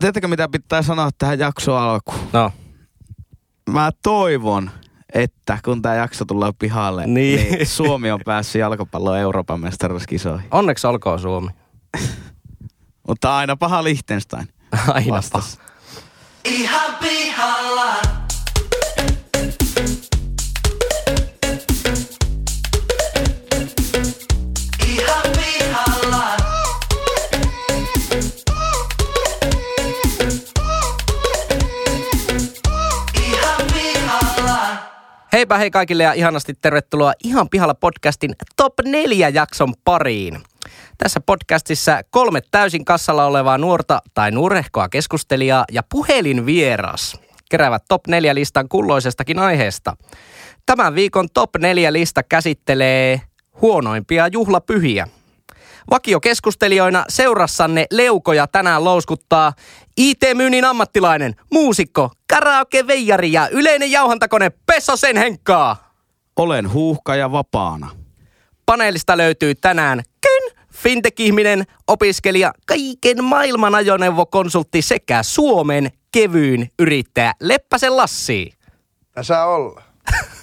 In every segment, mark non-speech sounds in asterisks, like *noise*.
Tiedättekö mitä pitää sanoa tähän jaksoon alkuun? No. Mä toivon, että kun tämä jakso tulee pihalle, Niin. niin Suomi on päässyt jalkapallon Euroopan mestaruuskisoihin. Onneksi olkoon Suomi. Mutta aina paha Liechtenstein. *laughs* Aina Vastas. Ihan pihalla. Heipä hei kaikille ja ihanasti tervetuloa Ihan pihalla podcastin top 4 jakson pariin. Tässä podcastissa kolme täysin kassalla olevaa nuorta tai nuorehkoa keskustelijaa ja puhelinvieras keräävät top 4 listan kulloisestakin aiheesta. Tämän viikon top 4 lista käsittelee huonoimpia juhlapyhiä. Vakiokeskustelijoina seurassanne leukoja tänään louskuttaa IT-myynnin ammattilainen, muusikko, karaoke-veijari ja yleinen jauhantakone Pessosen Henkkaa. Olen huuhka ja vapaana. Paneelista löytyy tänään Ken, fintech-ihminen, opiskelija, kaiken maailman ajoneuvokonsultti sekä Suomen kevyin yrittäjä Leppäsen Lassi. Saa olla. *laughs*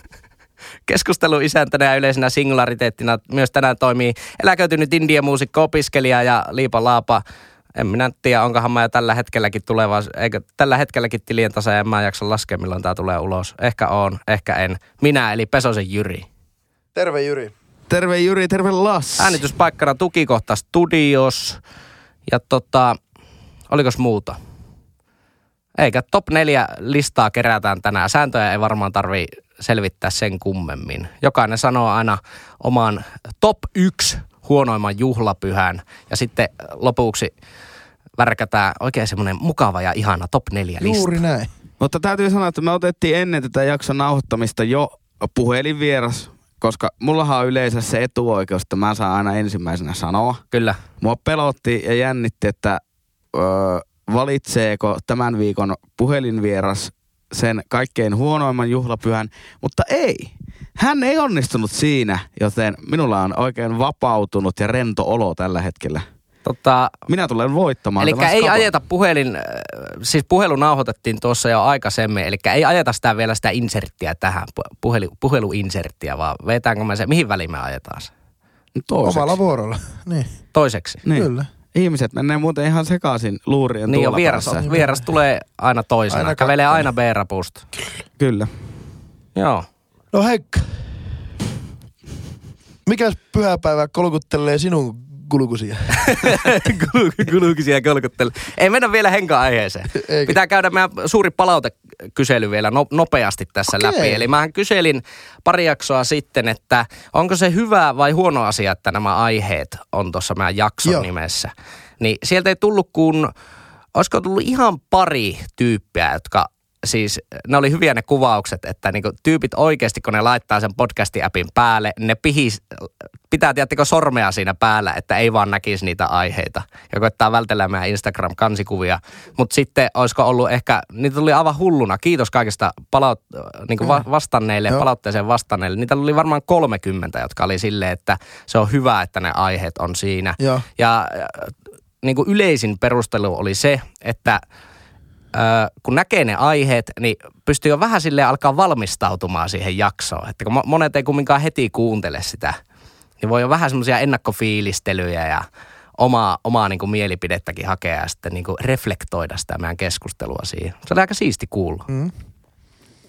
Keskustelun isäntänä ja yleisenä singulariteettina myös tänään toimii eläköitynyt indie-muusikko, opiskelija ja Liipa Laapa. En minä tiedä, onkohan mä jo tällä hetkelläkin tuleva, eikö tällä hetkelläkin tilien tasa ja en mä jaksa laskea, milloin tää tulee ulos. Ehkä on, ehkä en. Minä eli Pesosen Jyri. Terve Jyri. Terve Jyri, terve Lassi. Äänityspaikkana tukikohta Studios. Ja tota, olikos muuta? Eikä top 4 listaa kerätään tänään. Sääntöjä ei varmaan tarvi selvittää sen kummemmin. Jokainen sanoo aina oman top 1 huonoimman juhlapyhän. Ja sitten lopuksi värkätään oikein semmoinen mukava ja ihana top 4 lista. Juuri näin. Mutta täytyy sanoa, että me otettiin ennen tätä jakson nauhoittamista jo puhelinvieras, koska mullahan on yleensä se etuoikeus, että mä saan aina ensimmäisenä sanoa. Kyllä. Mua pelotti ja jännitti, että öö, valitseeko tämän viikon puhelinvieras sen kaikkein huonoimman juhlapyhän, mutta ei. Hän ei onnistunut siinä, joten minulla on oikein vapautunut ja rento olo tällä hetkellä. Tota, Minä tulen voittamaan. Eli ei ajeta puhelin, äh, siis puhelu nauhoitettiin tuossa jo aikaisemmin, eli ei ajeta sitä vielä sitä inserttiä tähän, pu- puhelu, puheluinserttiä, vaan vetäänkö me se, mihin väliin me ajetaan se? Toiseksi. Omalla vuorolla. *laughs* Niin, Toiseksi. Niin. kyllä. Ihmiset menee muuten ihan sekaisin luurien Niin on vieras, päässä. vieras tulee aina toisena, Aina kävelee aina B-rapusta. Kyllä. Joo. No Heikka. Mikäs pyhäpäivä kolkuttelee sinun kulkusia? Kulukisia *laughs* kolkuttelu. Ei mennä vielä henka aiheeseen. Eikä. Pitää käydä meidän suuri palautekysely vielä no, nopeasti tässä Okei. läpi. Eli mähän kyselin pari jaksoa sitten, että onko se hyvä vai huono asia, että nämä aiheet on tuossa meidän jakson Joo. nimessä. Niin sieltä ei tullut kuin, olisiko tullut ihan pari tyyppiä, jotka siis ne oli hyviä ne kuvaukset, että niinku tyypit oikeasti, kun ne laittaa sen podcasti-appin päälle, ne pihis, pitää tiedättekö sormea siinä päällä, että ei vaan näkisi niitä aiheita. Ja koittaa vältellä meidän Instagram-kansikuvia. Mutta sitten olisiko ollut ehkä, niitä tuli aivan hulluna. Kiitos kaikista palaut, niinku va- vastanneille, Joo. palautteeseen vastanneille. Niitä oli varmaan 30, jotka oli silleen, että se on hyvä, että ne aiheet on siinä. Joo. Ja niin kuin yleisin perustelu oli se, että kun näkee ne aiheet, niin pystyy jo vähän sille alkaa valmistautumaan siihen jaksoon. Että kun mo- monet ei kumminkaan heti kuuntele sitä, niin voi jo vähän semmoisia ennakkofiilistelyjä ja omaa, omaa niin kuin mielipidettäkin hakea ja sitten niin kuin reflektoida sitä meidän keskustelua siihen. Se oli aika siisti kuulla. Mm.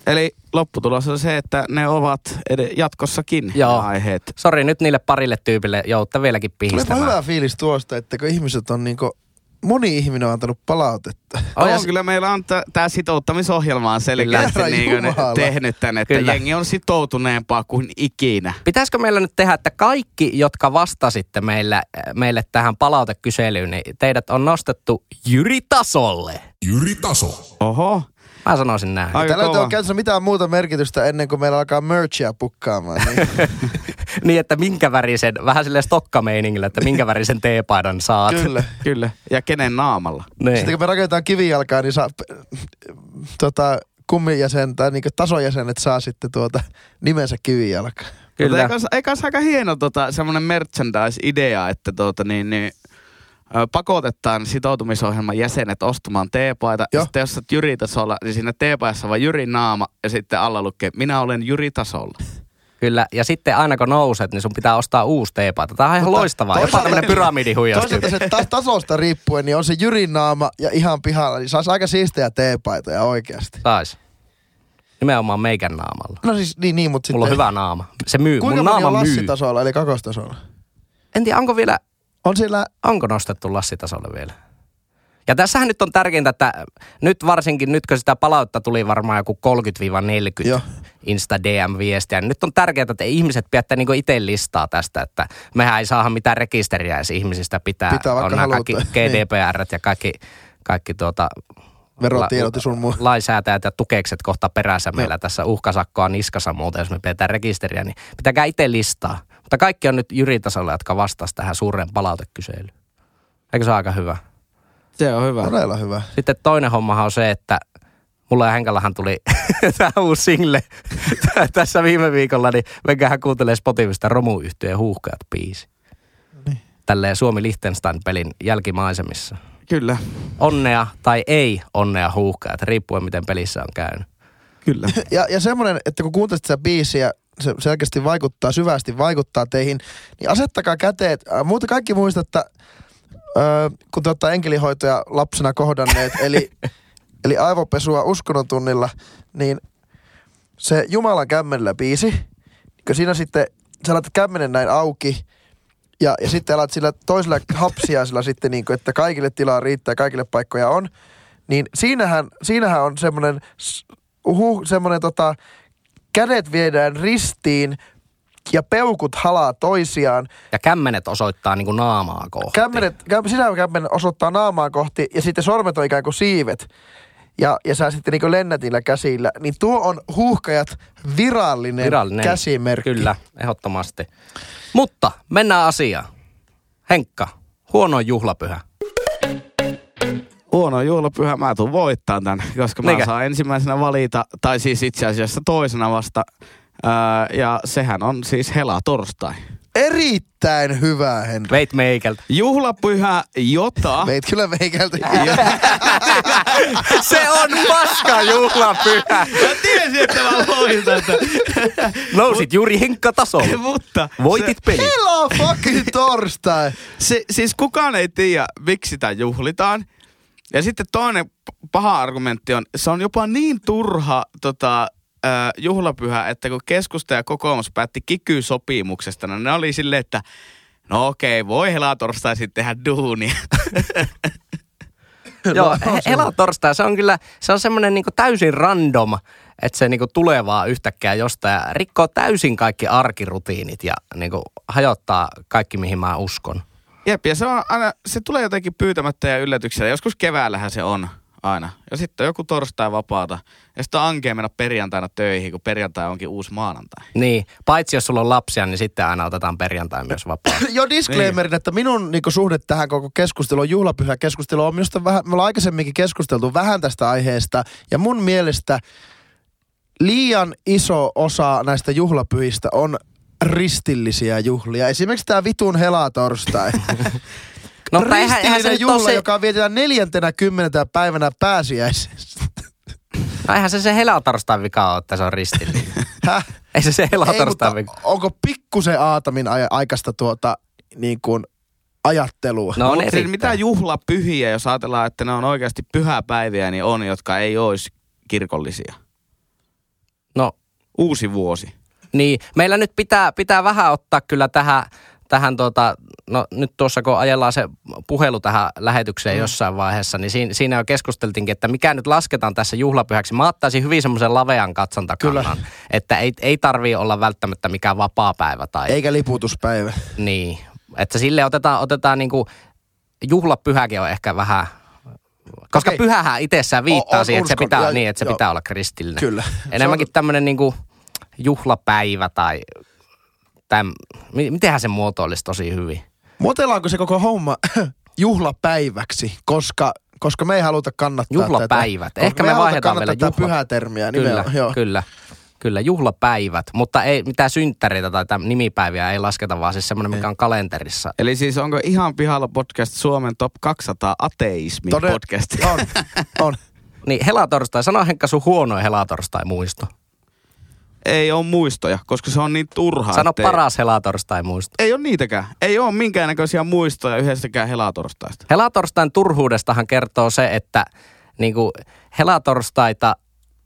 Eli lopputulos on se, että ne ovat ed- jatkossakin Joo. aiheet. Sori nyt niille parille tyypille joutta vieläkin pihistämään. hyvä fiilis tuosta, että kun ihmiset on niinku, moni ihminen on antanut palautetta. Oh, ja on, s- kyllä meillä on tämä sitouttamisohjelma on selkeästi niin tehnyt tänne, että Kyllä. jengi on sitoutuneempaa kuin ikinä. Pitäisikö meillä nyt tehdä, että kaikki, jotka vastasitte meille, meille tähän palautekyselyyn, niin teidät on nostettu Jyri-tasolle? Jyri Taso. Oho, Mä sanoisin näin. Aika Täällä ei ole käytössä mitään muuta merkitystä ennen kuin meillä alkaa merchia pukkaamaan. Niin. *laughs* niin, että minkä värisen, vähän silleen stokkameiningillä, että minkä värisen teepaidan saat. kyllä. *laughs* kyllä. Ja kenen naamalla? Niin. Sitten kun me rakennetaan kivijalkaa, niin saa, tota, kummijäsen tai niinku tasojäsenet saa sitten tuota nimensä kivijalka. Kyllä. Mutta eikä, aika hieno tota, semmoinen merchandise-idea, että tuota, niin, niin, pakotetaan sitoutumisohjelman jäsenet ostamaan teepaita. Ja sitten jos sä oot Jyri-tasolla, niin siinä teepaissa on vaan Jyrin naama ja sitten alla lukee, minä olen Jyri-tasolla. Kyllä, ja sitten aina kun nouset, niin sun pitää ostaa uusi teepaita. Tämä on ihan Mutta loistavaa. Jopa tämmöinen pyramidihuijaus. Toisaalta se ta- tasosta riippuen, niin on se Jyrin naama ja ihan pihalla, niin saisi aika siistejä teepaitoja oikeasti. Sais. Nimenomaan meikän naamalla. No siis niin, niin mutta sitten... Mulla on hyvä naama. Se myy. Kuinka Mun moni on naama myy. Lassi-tasolla, eli kakostasolla? En tiedä, onko vielä, On siellä... onko nostettu Lassitasolle vielä. Ja tässähän nyt on tärkeintä, että nyt varsinkin, nyt kun sitä palautta tuli varmaan joku 30-40 Joo. Insta DM-viestiä, niin nyt on tärkeää, että ihmiset pidätte niinku itse listaa tästä, että mehän ei saada mitään rekisteriä edes ihmisistä pitää. Pitää on nämä kaikki haluta. GDPR ja kaikki, kaikki tuota, Verotiedot ja sun muu. lainsäätäjät ja tukekset kohta perässä meillä tässä uhkasakkoa niskassa muuten, jos me pidetään rekisteriä, niin pitäkää itse listaa. Mutta kaikki on nyt Jyri-tasolla, jotka vastasivat tähän suureen palautekyselyyn. Eikö se ole aika hyvä? Se on hyvä. Todella hyvä. Sitten toinen hommahan on se, että mulla ja Henkallahan tuli *laughs* tämä uusi single *laughs* tässä viime viikolla, niin menkäähän kuuntelee Spotifysta romuyhtyeen huuhkajat biisi. Niin. Tälleen Suomi Liechtenstein pelin jälkimaisemissa. Kyllä, Onnea tai ei onnea huuhkajat, riippuen miten pelissä on käynyt. kyllä. Ja, ja semmoinen, että kun kuuntelet sitä biisiä, se selkeästi vaikuttaa, syvästi vaikuttaa teihin, niin asettakaa käteet. Äh, Muuta kaikki muistatte, äh, kun te olette enkelihoitoja lapsena kohdanneet, eli, *laughs* eli aivopesua uskonnon tunnilla, niin se Jumalan kämmenellä biisi, kun siinä sitten sä laitat kämmenen näin auki, ja, ja sitten alat sillä toisella hapsiaisella sitten, niin kuin, että kaikille tilaa riittää, kaikille paikkoja on, niin siinähän, siinähän on semmoinen, uhu, semmoinen tota, kädet viedään ristiin ja peukut halaa toisiaan. Ja kämmenet osoittaa niinku naamaa kohti. Kämmenet, käm, sisäkämmen osoittaa naamaa kohti ja sitten sormet on ikään kuin siivet. Ja, ja sä sitten niin lennätillä käsillä. Niin tuo on huuhkajat virallinen, Virallinen. käsimerkki. Kyllä, ehdottomasti. Mutta mennään asiaan. Henkka, huono juhlapyhä. Huono juhlapyhä, mä tuun voittaa tän, koska mä saan ensimmäisenä valita, tai siis itse asiassa toisena vasta. Ää, ja sehän on siis hela torstai. Erittäin hyvä, Henri. Veit meikältä. Juhlapyhä, jota... Veit kyllä meikältä. *laughs* Se on paska juhlapyhä. Mä tiesin, että mä voitan että... Nousit juuri Henkka tasolle. *laughs* Mutta Voitit peli. Hello fucking torstai. se, siis kukaan ei tiedä, miksi sitä juhlitaan. Ja sitten toinen paha argumentti on, se on jopa niin turha tota, äh, juhlapyhä, että kun keskusta ja kokoomus päätti kiky-sopimuksesta, no ne oli silleen, että no okei, voi helatorstaisin tehdä duunia. *laughs* Joo, he- helatorstai, se on kyllä, se on semmoinen niinku täysin random, että se niinku tulee vaan yhtäkkiä jostain ja rikkoo täysin kaikki arkirutiinit ja niinku hajottaa kaikki, mihin mä uskon. Jep, ja se, on aina, se tulee jotenkin pyytämättä ja yllätyksellä. Joskus keväällähän se on aina. Ja sitten on joku torstai vapaata. Ja sitten on ankea mennä perjantaina töihin, kun perjantai onkin uusi maanantai. Niin, paitsi jos sulla on lapsia, niin sitten aina otetaan perjantai myös vapaa. *coughs* Jo disclaimerin, että minun niinku, suhde tähän koko keskusteluun, juhlapyhä keskustelu on minusta vähän, me ollaan aikaisemminkin keskusteltu vähän tästä aiheesta, ja mun mielestä liian iso osa näistä juhlapyhistä on ristillisiä juhlia. Esimerkiksi tämä vitun helatorstai. *laughs* No, eihän, eihän Ristillinen nyt juhla, se, joka vietetään neljäntenä kymmenentä päivänä pääsiäisessä. no, eihän se se helatorstain vika ole, että se on ristillinen. *laughs* Häh? Ei se se helatorstain mutta vika. onko pikkusen Aatamin aj- aikaista tuota niin kuin ajattelua? No on siis mitä juhlapyhiä, jos ajatellaan, että ne on oikeasti pyhäpäiviä, niin on, jotka ei olisi kirkollisia. No Uusi vuosi. Niin, meillä nyt pitää, pitää vähän ottaa kyllä tähän, tähän tota, no nyt tuossa kun ajellaan se puhelu tähän lähetykseen mm. jossain vaiheessa, niin siinä, siinä jo keskusteltiinkin, että mikä nyt lasketaan tässä juhlapyhäksi. Mä ottaisin hyvin semmoisen lavean katsontakannan, Kyllä. että ei, ei tarvii olla välttämättä mikään vapaa-päivä tai Eikä liputuspäivä. niin. Että sille otetaan, otetaan niinku, juhlapyhäkin on ehkä vähän, koska Okei. pyhähän itsessään viittaa O- on siihen, että se, pitää, ja- niin, että se joo. pitää olla kristillinen. Kyllä. Enemmänkin tämmöinen niinku juhlapäivä tai täm, mi- mitenhän se muotoilisi tosi hyvin. Muotellaanko se koko homma *clears throat* juhlapäiväksi, koska, koska me ei haluta kannattaa Juhlapäivät. tätä. Ehkä me haluta vaihdetaan vielä juhla- pyhätermiä. Kyllä, Nimellä, joo. kyllä. Kyllä, juhlapäivät, mutta ei mitään synttäreitä tai täm- nimipäiviä ei lasketa, vaan siis semmoinen, mikä on kalenterissa. Eli siis onko ihan pihalla podcast Suomen top 200 ateismi Toden- podcast? On, on. Niin helatorstai, sano Henkka sun huonoin helatorstai muisto. Ei ole muistoja, koska se on niin turhaa. Sano ettei- paras helatorstai muisto. Ei ole niitäkään. Ei ole minkäännäköisiä muistoja yhdestäkään helatorstaista. Helatorstain turhuudestahan kertoo se, että niinku helatorstaita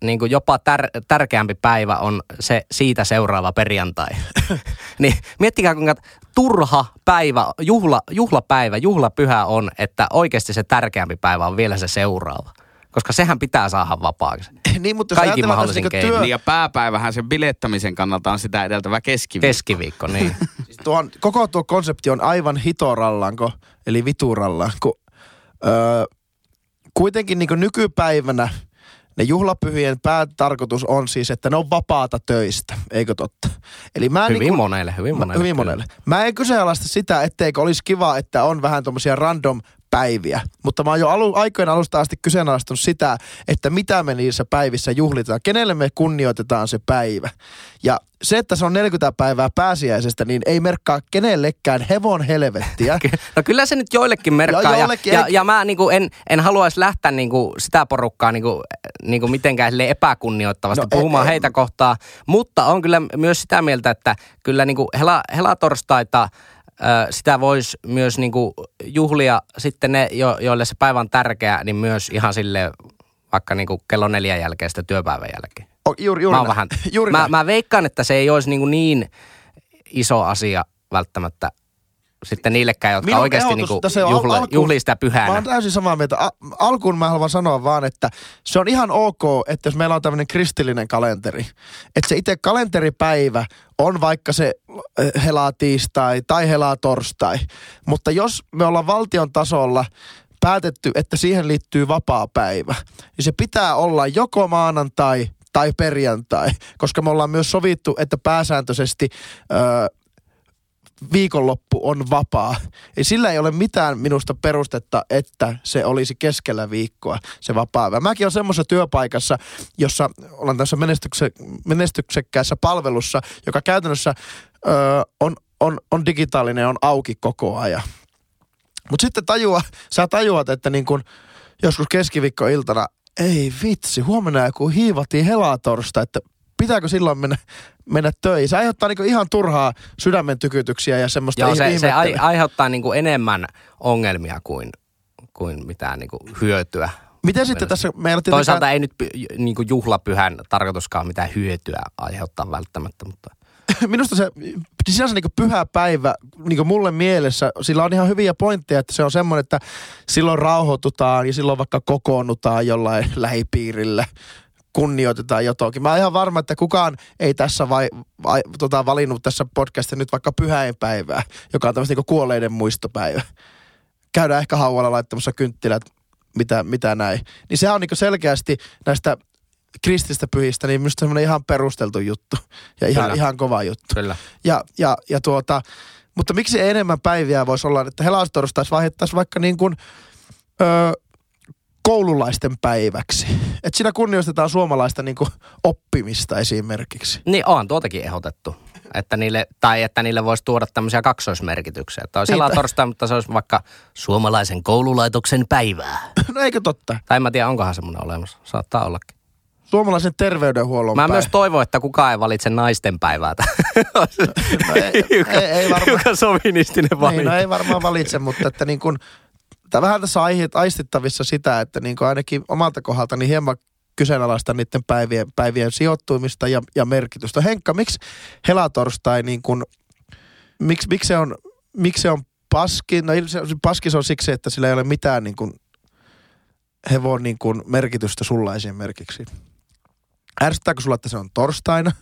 niinku jopa tär- tärkeämpi päivä on se siitä seuraava perjantai. *laughs* niin miettikää kuinka turha päivä, juhla, juhlapäivä, juhlapyhä on, että oikeasti se tärkeämpi päivä on vielä se seuraava. Koska sehän pitää saada vapaaksi. *laughs* niin, mutta jos ajatellaan mahdollisin niinku keinoin. Niin ja pääpäivähän sen bilettämisen kannalta on sitä edeltävä keskiviikko. Keskiviikko, niin. *laughs* Siis tuon, koko tuo konsepti on aivan hitorallanko, eli viturallaan, kun öö, kuitenkin niin nykypäivänä ne juhlapyhien päätarkoitus on siis, että ne on vapaata töistä, eikö totta? Eli mä hyvin niin monelle, hyvin monelle. hyvin monelle. Mä en kyseenalaista sitä, etteikö olisi kiva, että on vähän tuommoisia random päiviä. Mutta mä oon jo alu, aikojen alusta asti kyseenalaistanut sitä, että mitä me niissä päivissä juhlitaan. Kenelle me kunnioitetaan se päivä. Ja se, että se on 40 päivää pääsiäisestä, niin ei merkkaa kenellekään hevon helvettiä. *laughs* No kyllä se nyt joillekin merkkaa. Ja Ja, joillekin ja, ei- ja mä niinku en, en haluaisi lähteä niinku sitä porukkaa niinku, niinku mitenkään epäkunnioittavasti No, no, puhumaan ei- heitä kohtaan. Mutta on kyllä myös sitä mieltä, että kyllä niinku hela, helatorstaita ö, sitä voisi myös niinku juhlia sitten ne, jo, joille se päivä on tärkeä, niin myös ihan sille vaikka niinku kello neljän jälkeen sitä työpäivän jälkeen. O, juuri, juuri mä, näin. vähän, *laughs* juuri mä, näin. mä veikkaan, että se ei olisi niin, niin iso asia välttämättä sitten niillekään, jotka Minun oikeasti niin al- juhli, alkuun- juhlii sitä Mä pyhänä. oon täysin samaa mieltä. Alkuun mä haluan sanoa vaan, että se on ihan ok, että jos meillä on tämmöinen kristillinen kalenteri, että se itse kalenteripäivä on vaikka se äh, helatiistai tai helatorstai, mutta jos me ollaan valtion tasolla päätetty, että siihen liittyy vapaa päivä, niin se pitää olla joko maanantai tai perjantai, koska me ollaan myös sovittu, että pääsääntöisesti öö, viikonloppu on vapaa. Ei sillä ei ole mitään minusta perustetta, että se olisi keskellä viikkoa se vapaa. päivä. Mäkin olen semmoisessa työpaikassa, jossa olen tässä menestykse, menestyksekkäässä palvelussa, joka käytännössä ö, on, on, on digitaalinen ja on auki koko ajan. Mutta sitten tajua, sä tajuat, että niin kun joskus keskiviikkoiltana, ei vitsi, huomenna joku hiivattiin helatorsta, että pitääkö silloin mennä, mennä töihin. Se aiheuttaa niin ihan turhaa sydämen tykytyksiä ja semmoista Joo, se, se ai, aiheuttaa niin kuin enemmän ongelmia kuin, kuin mitään niin kuin hyötyä. Miten sitten tässä meillä Toisaalta ei nyt niin kuin juhlapyhän tarkoituskaan mitään hyötyä aiheuttaa välttämättä, mutta *laughs* minusta se sinänsä niin pyhä päivä niin mulle mielessä, sillä on ihan hyviä pointteja, että se on semmoinen, että silloin rauhoitutaan ja silloin vaikka kokoonnutaan jollain *laughs* lähipiirillä kunnioitetaan jotakin. Mä oon ihan varma, että kukaan ei tässä vai, vai, tota, valinnut tässä podcastissa nyt vaikka pyhäinpäivää, joka on tämmöistä niin kuolleiden muistopäivä. Käydään ehkä haualla laittamassa kynttilät, mitä, mitä näin. Niin sehän on niin selkeästi näistä krististä pyhistä, niin minusta semmoinen ihan perusteltu juttu ja ihan, Kyllä. ihan kova juttu. kyllä. Ja, ja, ja tuota, mutta miksi enemmän päiviä voisi olla, että helastorstais vaihdettaisiin vaikka niin kuin, ö, koululaisten päiväksi. Että siinä kunnioitetaan suomalaista niin kuin oppimista esimerkiksi. Niin on tuotakin ehdotettu. Että niille, tai että niille voisi tuoda tämmöisiä kaksoismerkityksiä. Että olisi Niin, torstai, mutta se olisi vaikka suomalaisen koululaitoksen päivää. No eikö totta? Tai en mä tiedä, onkohan semmoinen olemassa. Saattaa ollakin. Suomalaisen terveydenhuollon Mä päivä. myös toivon, että kukaan ei valitse naisten päivää. *laughs* No ei- ei- ei varmaan. Hiukan sovinistinen Niin, valinta. no ei varmaan valitse, mutta että niin kuin, tää vähän tässä aistittavissa sitä, että niin kuin ainakin omalta kohdalta niin hieman kyseenalaista niiden päivien, päivien sijoittumista ja, ja merkitystä. Henkka, miksi helatorstai niin kuin, miksi, miksi, se on, miksi se on paski? No il- se, on siksi, että sillä ei ole mitään niin kuin hevon niin kuin merkitystä sulla esimerkiksi. Ärsyttääkö sulla, että se on torstaina?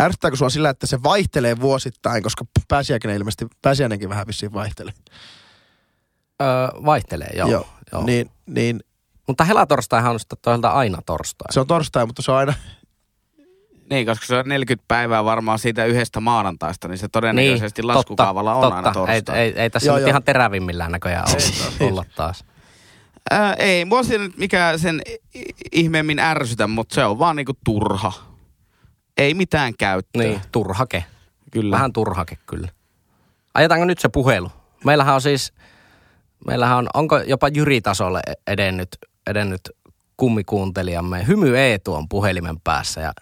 Ärsyttääkö sulla sillä, että se vaihtelee vuosittain, koska pääsiäinen ilmeisesti, pääsiäinenkin vähän vissiin vaihtelee. Öö, vaihtelee, joo. joo. joo. Niin, niin Mutta helatorstaihan on sitten toisaalta aina torstai. se on torstai, mutta se on aina, Niin, koska se on 40 päivää varmaan siitä yhdestä maanantaista, niin se todennäköisesti Niin, laskukaavalla on totta. aina torstai. Ei, ei, ei tässä Joo, nyt joo. ihan terävimmillään näköjään olla, olla taas. Ää, ei, mua siinä nyt mikään sen ihmeemmin ärsytä, mutta se on vaan niinku turha. ei mitään käyttöä. Niin, turhake. Kyllä. Vähän turhake kyllä. Ajetaanko nyt se puhelu? Meillähän on siis, meillähän on, onko jopa Jyri-tasolle edennyt, edennyt kummikuuntelijamme. Hymy Eetu on puhelimen päässä ja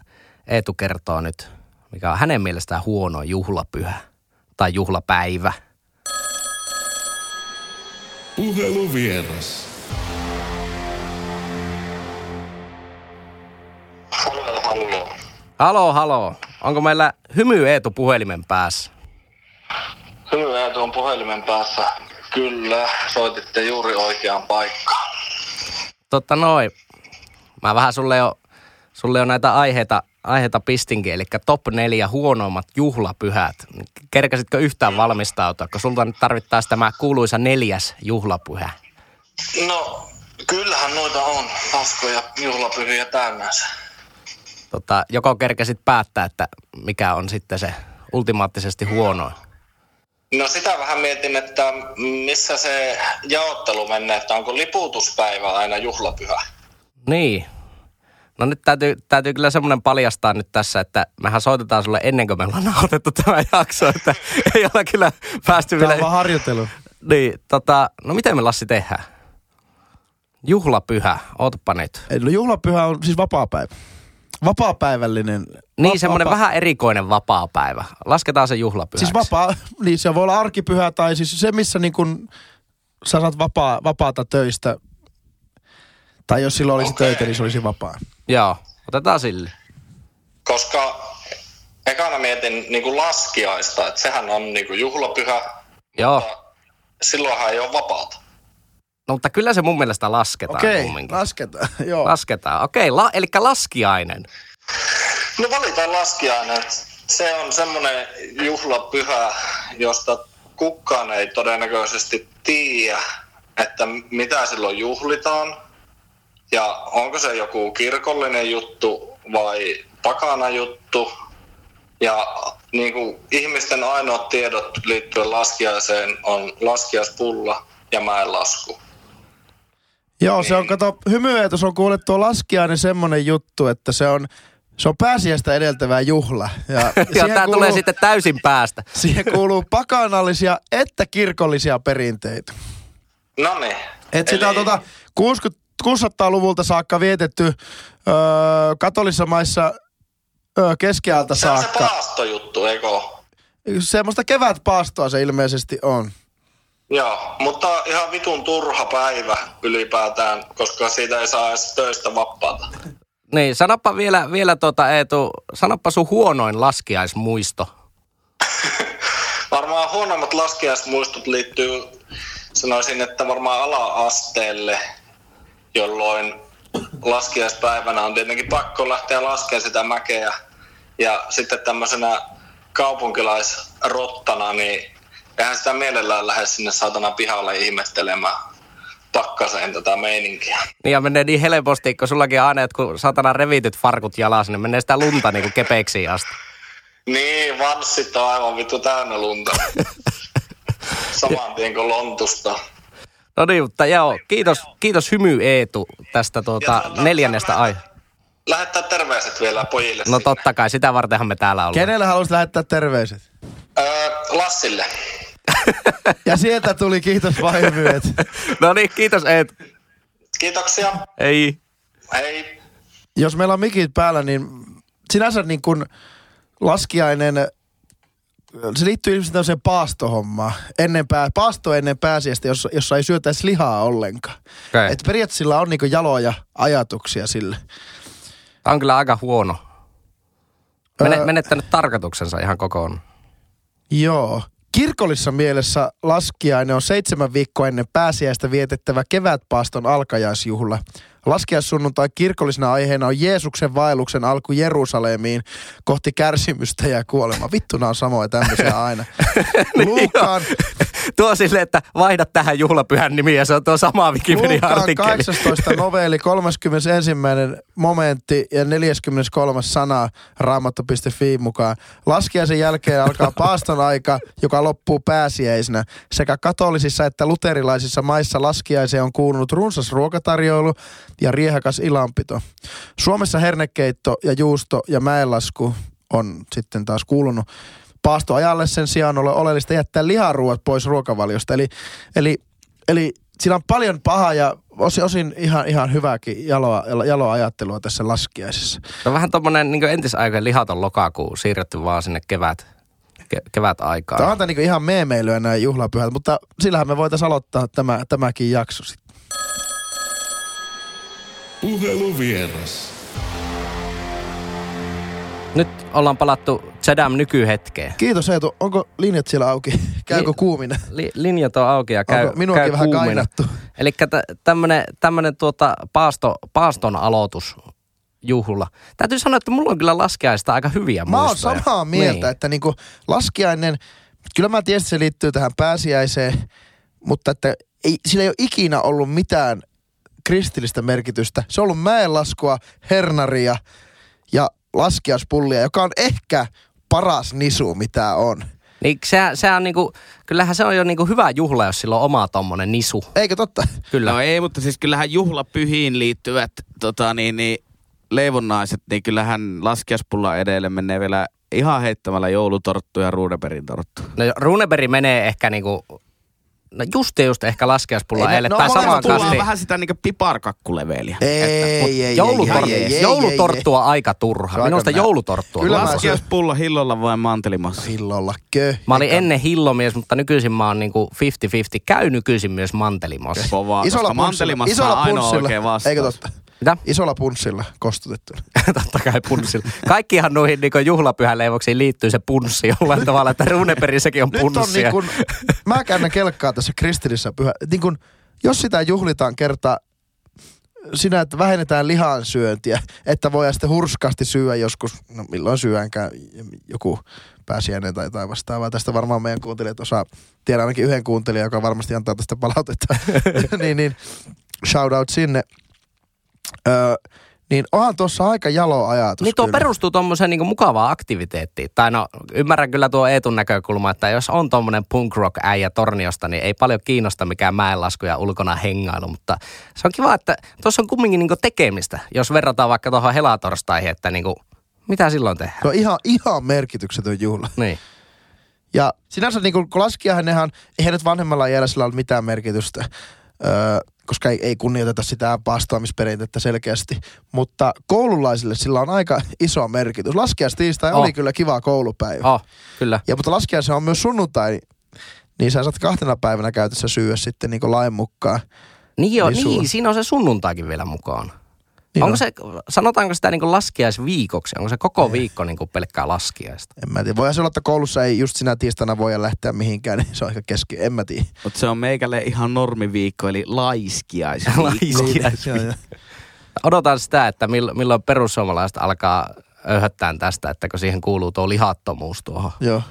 Eetu kertoo nyt, mikä on hänen mielestään huono juhlapyhä tai juhlapäivä. Puheluvieras. Halo, halo. Onko meillä Hymy Eetu puhelimen päässä? Hyvä tuon puhelimen päässä. Kyllä, soititte juuri oikeaan paikkaan. Totta noin. Mä vähän sulle jo, sulle jo näitä aiheita, aiheita pistinkin, eli top neljä huonoimmat juhlapyhät. Kerkäsitkö yhtään valmistautua, kun sulta nyt tarvittaisiin tämä kuuluisa neljäs juhlapyhä? No, kyllähän noita on paskoja juhlapyhiä täynnänsä. Tota, joko kerkäsit päättää, että mikä on sitten se ultimaattisesti huono? No sitä vähän mietin, että missä se jaottelu menee, että onko liputuspäivä aina juhlapyhä? Niin. No nyt täytyy, täytyy kyllä semmoinen paljastaa nyt tässä, että mehän soitetaan sulle ennen kuin me ollaan nauhoitettu tämä jakso, että ei olla kyllä päästy Tämä vielä... on vaan harjoittelu. Niin, tota, no miten me Lassi tehdään? Juhlapyhä, ootapa nyt. Ei, No juhlapyhä on siis vapaapäivä. Vapaapäivällinen. Niin, semmoinen vapaa- vähän erikoinen vapaa-päivä. Lasketaan se juhlapyhäksi. Siis vapaa, niin se voi olla arkipyhä tai siis se, missä niin kun sä saat vapaa, vapaata töistä. Tai jos silloin olisi Okei. töitä, niin se olisi vapaa. Joo, otetaan sille. Koska ekana mietin niin kuin laskiaista, että sehän on niin kuin juhlapyhä. Joo, mutta Silloinhan ei ole vapaata. No, mutta kyllä se mun mielestä lasketaan Okei, kumminkin. lasketaan. *laughs* Joo. Lasketaan. Okei, la, eli laskiainen. No valitaan laskiainen. Se on semmoinen juhlapyhä, josta kukaan ei todennäköisesti tiedä, että mitä silloin juhlitaan. Ja onko se joku kirkollinen juttu vai pakana juttu. Ja niin kuin ihmisten ainoat tiedot liittyen laskiaiseen on laskiaispulla ja mäenlasku. Joo, se on, kato, hymyeetos on kuullut tuo laskiainen semmonen juttu, että se on, se on pääsiäistä edeltävä juhla. Ja, *laughs* Ja siihen tää tulee sitten täysin päästä. *laughs* Siihen kuuluu pakanallisia että kirkollisia perinteitä. No niin. Et sitä on tota 60, 600-luvulta saakka vietetty öö, katolisissa maissa öö, keskiajalta se on se saakka. paastojuttu, eikö? Semmoista kevätpaastoa se ilmeisesti on. Joo, mutta ihan vitun turha päivä ylipäätään, koska siitä ei saa edes töistä vapaata. *laughs* Niin, sanoppa vielä, vielä tota Eetu, sanoppa sun huonoin laskiaismuisto. *laughs* Varmaan huonommat laskiaismuistot liittyy, sanoisin, että varmaan ala-asteelle, jolloin laskiaispäivänä on tietenkin pakko lähteä laskemaan sitä mäkeä. Ja sitten tämmöisenä kaupunkilaisrottana, niin eihän sitä mielellään lähde sinne saatana pihalle ihmettelemään pakkaseen tätä meininkiä. Niin ja menee niin helposti, kun sullakin aina jotkut satana revityt farkut jalas, niin menee sitä lunta niinku kepeksiin asti. Niin, vanssit on aivan vittu täynnä lunta. *laughs* Saman tien kuin lontusta. No niin, mutta joo, kiitos, kiitos Hymy Eetu tästä tuota Ja tuota, neljännestä ai. Lähettää terveiset vielä pojille No sinne. totta kai, sitä vartenhan me täällä ollaan. Kenelle haluaisit lähettää terveiset? Öö, Lassille. Ja sieltä tuli kiitos vain hymyet. *laughs* No niin, kiitos Eetu. Kiitoksia. Ei. Hei. Jos meillä on mikit päällä, niin sinänsä niin kuin laskiainen, se liittyy ilmeisesti tämmöiseen paastohommaan. Ennen pää, paasto ennen pääsiäistä, jossa, jossa ei syötäisi lihaa ollenkaan. Okay. Et periaatteessa sillä on niin jaloja ajatuksia sille. Tämä on kyllä aika huono. Mene, Öö. menettänyt tarkoituksensa ihan kokonaan. Joo. Kirkollisessa mielessä laskiainen on seitsemän viikkoa ennen pääsiäistä vietettävä kevätpaaston alkajaisjuhla. Laskiaissunnuntai kirkollisena aiheena on Jeesuksen vaelluksen alku Jerusalemiin kohti kärsimystä ja kuolemaa. Vittuna on samoja tämmöisiä aina. *laughs* Luukaan, Tuo silleen, että vaihda tähän juhlapyhän nimi ja se on tuo sama Wikipedia-artikkeli. 18 novelli, 31. momentti ja 43. sana raamattu.fi mukaan. Laskiaisen jälkeen alkaa paaston aika, joka loppuu pääsiäisenä. Sekä katolisissa että luterilaisissa maissa laskiaiseen on kuulunut runsas ruokatarjoilu ja riehakas ilanpito. Suomessa hernekeitto ja juusto ja mäenlasku on sitten taas kuulunut paastoajalle sen sijaan ole oleellista jättää liharuuat pois ruokavaliosta. Eli, eli, eli siinä on paljon pahaa ja osin, osin ihan, ihan hyvääkin jaloa, jaloa ajattelua tässä laskiaisessa. Se on vähän tommonen niin entisaikojen lihaton lokakuu siirretty vaan sinne kevät, ke, kevät aikaan. Tämä on niin ihan meemeilyä näin juhlapyhät, mutta sillähän me voitaisiin aloittaa tämä, tämäkin jakso sitten. Puheluvieras. Nyt ollaan palattu Zedam nykyhetkeen. Kiitos Eetu. Onko linjat siellä auki? Käykö Li- kuumina? Li, linjat on auki ja käy, Onko minuakin käy vähän kuumina. kainattu? Eli tämmönen, tämmönen tuota paasto, paaston aloitus juhla. Täytyy sanoa, että mulla on kyllä laskiaista aika hyviä Mä oon muistoja. samaa mieltä, Niin. että niinku laskiainen, kyllä mä tiedän, että se liittyy tähän pääsiäiseen, mutta että ei, sillä ei ole ikinä ollut mitään kristillistä merkitystä. Se on ollut mäenlaskua, hernaria ja laskiaispullia, joka on ehkä paras nisu, mitä on. Niin se, se on niinku, kyllähän se on jo niinku hyvä juhla, jos sillä on oma tommonen nisu. Eikö totta? Kyllä. No ei, mutta siis kyllähän juhlapyhiin liittyvät tota, niin, niin, leivonnaiset, niin kyllähän laskiaspulla edelle menee vielä ihan heittämällä joulutorttu ja ruudeperin torttu. No Runeberg menee ehkä niinku, no just ja just ehkä laskiaispulla Ei, no- no tai samaan kastiin. vähän sitä niinku piparkakkuleveliä. Ei, ei, ei, Joulutorttu, ei, ei, ei, joulutorttu on aika turha. Minusta nä- joulutorttu on Kyllä Laskiaispulla hillolla vai mantelimassa? Hillolla kö. Mä olin ennen hillomies, mutta nykyisin mä oon niinku 50-50. Käy nykyisin myös mantelimossa. Kovaa, Isolla koska mantelimassa on ainoa oikea vastaus. Eikö totta? Mitä? Isolla punssilla kostutettuna. *laughs* Totta kai punssilla. Kaikkihan noihin niinku juhlapyhäleivoksiin liittyy se punssi jollain tavalla, että Runeberissäkin on Nyt on punssia. niin kun, mä käännän kelkkaa tässä kristillisessä pyhä. Niin kun, jos sitä juhlitaan kerta sinä, että vähennetään lihansyöntiä, että voidaan sitten hurskaasti syödä joskus, no milloin syönkään, joku pääsiäinen tai jotain vastaavaa. Tästä varmaan meidän kuuntelijat osaa, tiedän ainakin yhden kuuntelijan, joka varmasti antaa tästä palautetta. *laughs* niin, niin, shout out sinne. Öö, niin onhan tuossa aika jalo ajatus. Niin tuo kyllä. perustuu tuommoiseen niinku mukavaan aktiviteettiin. Tai no, ymmärrän kyllä tuo Eetun näkökulma, että jos on tuommoinen punk rock äijä torniosta, niin ei paljon kiinnosta mikään mäenlasku ja ulkona hengailu. Mutta se on kiva, että tuossa on kumminkin niinku tekemistä. Jos verrataan vaikka tuohon helatorstaihin, että niinku, mitä silloin tehdään? Se on ihan, ihan merkityksetön juhla. Niin. Ja sinänsä niin kun laskiahan nehän, eihän nyt vanhemmalla iällä sillä ole mitään merkitystä, öö, koska ei, ei kunnioiteta sitä paastoamisperintettä selkeästi. Mutta koululaisille sillä on aika iso merkitys. Laskiaistiistai Oh. oli kyllä kiva koulupäivä. Oh, kyllä. Ja mutta laskiaisen on myös sunnuntai, niin sä saat kahtena päivänä käytössä syödä sitten niin lain mukaan. Niin, joo, Niin niin, siinä on se sunnuntaikin vielä mukaan. Niin Onko on. se, sanotaanko sitä niin laskiaisviikoksi? Onko se koko viikko niin pelkkää laskiaista? En mä tiedä. Voihan se olla, että koulussa ei just sinä tiistaina voi lähteä mihinkään, *laughs* niin se on aika keski. En mä tiedä. Mutta se on meikälle ihan normiviikko, eli laiskiaisviikko. *laughs* Laiskiaisviikko. Joo, joo. Odotan sitä, että mill- milloin perussuomalaiset alkaa öyhöttää tästä, että kun siihen kuuluu tuo lihattomuus tuohon, Joo.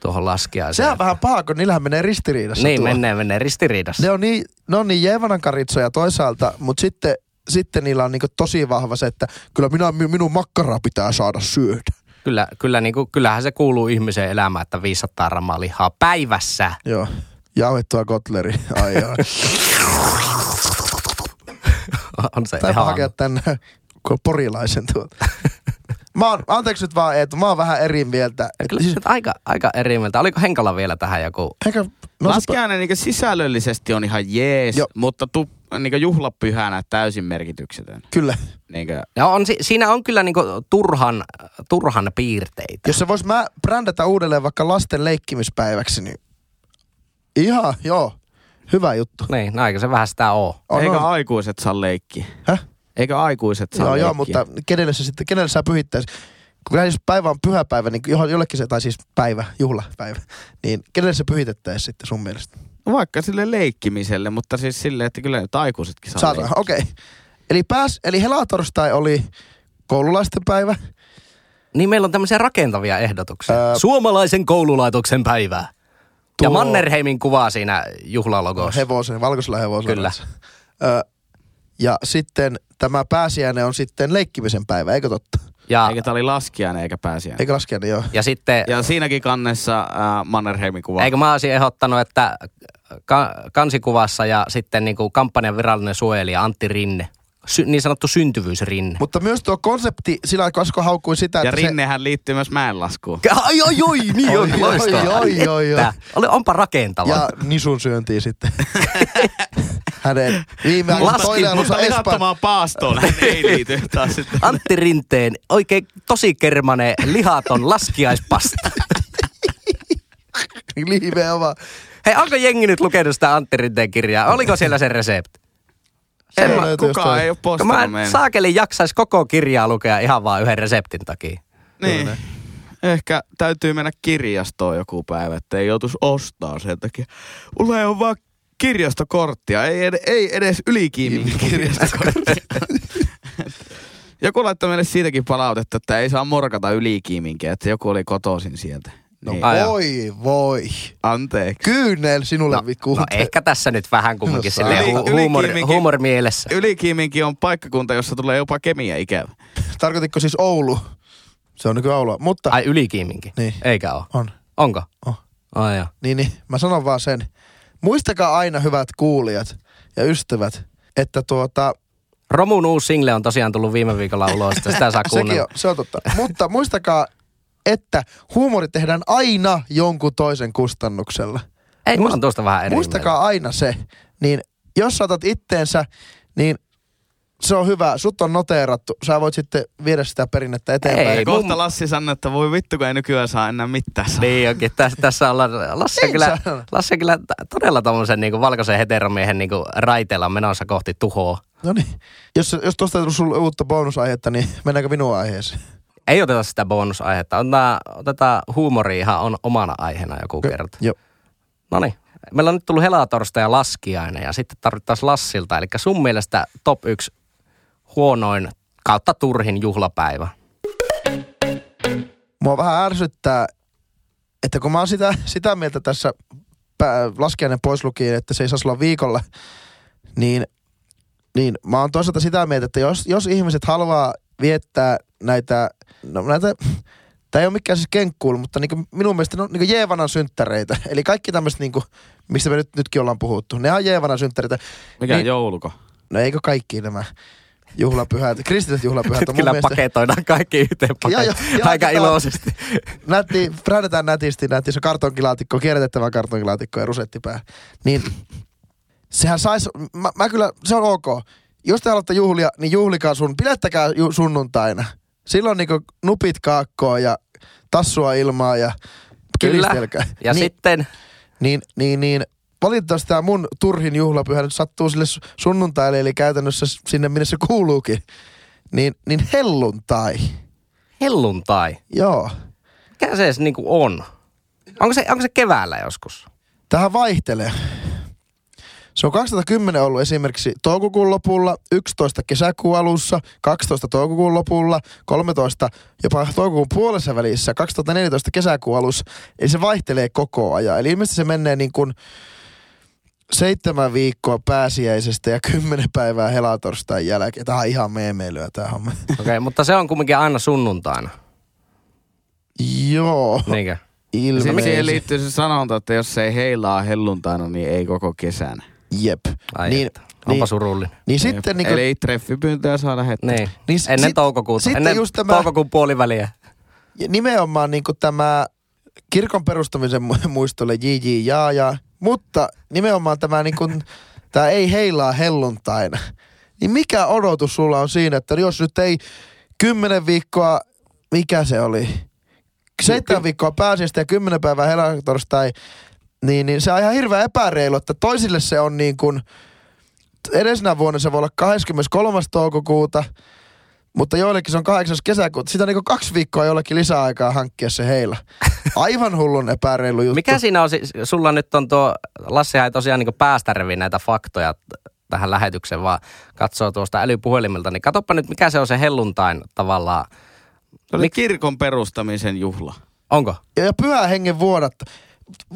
tuohon laskiaiseen. Se on vähän paha, kun niillähän menee ristiriidassa Niin, tuo. menee, menee ristiriidassa. Ne on niin, ne on niin jeevanankaritsoja toisaalta, mutta sitten, sitten niillä on niinku tosi vahva se, että kyllä minä, mi- minun makkaraa pitää saada syödä. Kyllä, kyllä niin kuin, kyllähän se kuuluu ihmisen elämään, että 500 ramaa lihaa päivässä. Joo. Jauhettua kotleri. Ai ai. *laughs* On se Tai ihan... hakea tänne kun porilaisen tuolta. *laughs* Mä oon, anteeksi nyt vaan Eetu, mä oon vähän eri mieltä. Kyllä Siis, aika, aika eri mieltä. Oliko Henkala vielä tähän joku? eikä, no Laskiainen niin sisällöllisesti on ihan jees, Joo. mutta tu, niin juhlapyhänä täysin merkityksetön. kyllä. Niin kuin, No on, si- siinä on kyllä niinku turhan, turhan piirteitä. Jos se vois mä brändätä uudelleen vaikka lasten leikkimispäiväksi, niin ihan, joo, hyvä juttu. Niin, no eikö se vähän sitä oo? On, Eikö on. aikuiset saa leikkiä? Häh? Eikö aikuiset saa Joo, leikkiä? joo, mutta kenelle se sitten, kenelle sä pyhittäis? Kun jos päivä on pyhäpäivä, niin johon- jollekin se, tai siis päivä, juhlapäivä, *laughs* niin kenelle se pyhitettäisiin sitten sun mielestä? Vaikka sille leikkimiselle, mutta siis silleen, että kyllä nyt aikuisetkin saa leikkiä. okei. Okay. Eli pääs, eli helatorstai oli koululaisten päivä. Niin meillä on tämmöisiä rakentavia ehdotuksia. Ää- Suomalaisen koululaitoksen päivää. Ja Tuo- Mannerheimin kuva siinä juhlalogossa. Hevosen, valkoisella hevosella. Kyllä. Ö, ja sitten tämä pääsiäinen on sitten leikkimisen päivä, eikö totta? Ja, Eikä tää oli laskiainen eikä pääsiäinen. Eikö laskiainen, joo. ja sitten, Ja siinäkin kannessa äh, Mannerheimin kuva. eikö mä olisin ehdottanut, että ka- kansikuvassa ja sitten niinku kampanjan virallinen suojelija Antti Rinne sy- niin sanottu syntyvyysrinne. Mutta myös tuo konsepti, sillä Kasko haukkui sitä, Ja että se... rinnehän liittyy myös mäenlaskuun. Ai, oi, oi, niin Oi, on, oi, oi, oi, oi. Oli, onpa rakentava. Ja nisun syöntiin sitten. *laughs* Hänen viime toileilunsa Mutta Espan... paastoon hän ei liity taas sitten. *laughs* Antti Rinteen oikein tosi kermane lihaton laskiaispasta. *laughs* Nimenomaan. Hei, onko jengi nyt lukenut sitä Antti Rinteen kirjaa? Oliko siellä se resepti? En mä- Kukaan jostain. ei ole postannut mä meille. saakeli jaksais koko kirjaa lukea ihan vaan yhden reseptin takia. Niin. Ehkä täytyy mennä kirjastoon joku päivä, että ei joutuisi ostaa sen takia. Mulla ei ole vaan kirjastokorttia, ei, ed- ei edes ylikiimin kirjastokorttia. *laughs* joku laittoi meille siitäkin palautetta, että ei saa morkata ylikiiminkiä, että joku oli kotoisin sieltä. No niin. Voi, voi. Anteeksi. Kyynel sinulle No, vittu. no ehkä tässä nyt vähän kumminkin No, silleen hu- huumori, ylikiiminkin- huumorimielessä. Ylikiiminki on paikkakunta, jossa tulee jopa kemia ikävä. Tarkoititko siis Oulu? Se on nykyään Oulua. Mutta, Ai ylikiiminkin? Niin. Eikä oo. on. Onko? On. Ai joo. Niin, niin, mä sanon vaan sen. Muistakaa aina hyvät kuulijat ja ystävät, että tuota, Romun uusi single on tosiaan tullut viime viikolla ulos, että sitä saa *laughs* sekin kuunnella. on, se on totta. Mutta muistakaa, että huumori tehdään aina jonkun toisen kustannuksella. Ei, mä oon tuosta vähän eri Muistakaa aina se, niin jos saatat itteensä, niin se on hyvä. Sut on noteerattu. Sä voit sitten viedä sitä perinnettä eteenpäin. Ei, Ja mun- kohta Lassi sanoi, että voi vittu, kun ei nykyään saa enää mitään saa. Niin onkin, tässä, tässä ollaan, Lassi on kyllä. Lassi on kyllä todella tommosen niin valkoisen heteromiehen niin raiteella menossa kohti tuhoa. No niin. Jos, jos tuosta ei tullut sulle uutta bonusaihetta, niin mennäänkö minun aiheeseen? Ei oteta sitä bonusaihetta, otetaan, otetaan huumori ihan on omana aiheena joku kerta. Joo. No niin. Meillä on nyt tullut helatorsta ja laskiainen ja sitten tarvittaisiin Lassilta. Eli sun mielestä top 1 huonoin kautta turhin juhlapäivä. Mua vähän ärsyttää, että kun mä oon sitä, sitä mieltä tässä pää, laskiainen pois lukien, että se ei saisi olla viikolla, niin, niin mä oon toisaalta sitä mieltä, että jos, jos ihmiset haluaa viettää näitä, no näitä, Tämä ei ole mikään siis kenkkuulu, mutta niin minun mielestä ne on niin Jeevanan synttäreitä. *laughs* Eli kaikki tämmöiset, niin mistä me nyt, nytkin ollaan puhuttu. Ne on Jeevanan synttäreitä. Mikä Niin- jouluko? No eikö kaikki nämä juhlapyhät, kristilliset juhlapyhät Nyt on mun kyllä mielestä... paketoidaan kaikki yhteen Joo, joo, paket- joo, aika iloisesti. *laughs* nätti, brändätään nätisti, nätti se kartonkilaatikko, kierrätettävä kartonkilaatikko ja rusettipää. Niin sehän sais, mä, mä kyllä, se on ok. Jos te haluatte juhlia, niin juhlikaa sun, pidettäkää ju, sunnuntaina. Silloin niinku nupit kaakkoa ja tassua ilmaa ja Kyllä. Ja niin, sitten niin, niin, niin, valitettavasti tämä mun turhin juhlapyhä nyt sattuu sille su- sunnuntaille, eli käytännössä sinne, minne se kuuluukin. Niin, niin helluntai. helluntai. Joo. Mikä se edes niinku on? Onko se, onko se keväällä joskus? Tähän vaihtelee. Se on 2010 ollut esimerkiksi toukokuun lopulla, 11 kesäkuun alussa, 12 toukokuun lopulla, 13 jopa toukokuun puolessa välissä, 2014 kesäkuun alussa. Eli se vaihtelee koko ajan. Eli ilmeisesti se menee niin kuin seitsemän viikkoa pääsiäisestä ja kymmenen päivää helatorstain jälkeen. Tämä on ihan meemeilyä tämä homma. Okei, okay, *laughs* mutta se on kumminkin aina sunnuntaina. Joo, Niinkö? Siihen, siihen ilmeisesti. liittyy se sanonta, että jos ei heilaa helluntaina, niin ei koko kesänä. Jep. Ai niin, niin, Onpa niin, surullinen. niin sitten niin Eli treffipyyntöjä saa lähettää. Niin. Niin Ennen sit- toukokuuta. sitten Ennen just tämä- toukokuun puoliväliä. Ja nimenomaan niin tämä kirkon perustamisen mu- muistolle JJ Jaa ja, mutta nimenomaan tämä *laughs* niin kuin, tämä ei heilaa helluntaina. Niin mikä odotus sulla on siinä, että jos nyt ei kymmenen viikkoa, mikä se oli? Seitsemän viikkoa pääsiäistä ja kymmenen päivää helatorstai, niin, niin se on ihan hirveän epäreilu, että toisille se on niin kuin, edellisenä vuonna se voi olla 23. toukokuuta, mutta joillekin se on 8. kesäkuuta. Sitä on niinku kaksi viikkoa jollekin lisäaikaa hankkia se heillä. *laughs* Aivan hullun epäreilu juttu. Mikä siinä on, siis- sulla nyt on tuo, Lassihan ei tosiaan niin päästä näitä faktoja tähän lähetykseen, vaan katsoo tuosta älypuhelimilta, niin katoppa nyt mikä se on se helluntain tavallaan. Se oli Mik- kirkon perustamisen juhla. Onko? Ja, ja pyhä hengen vuodatta.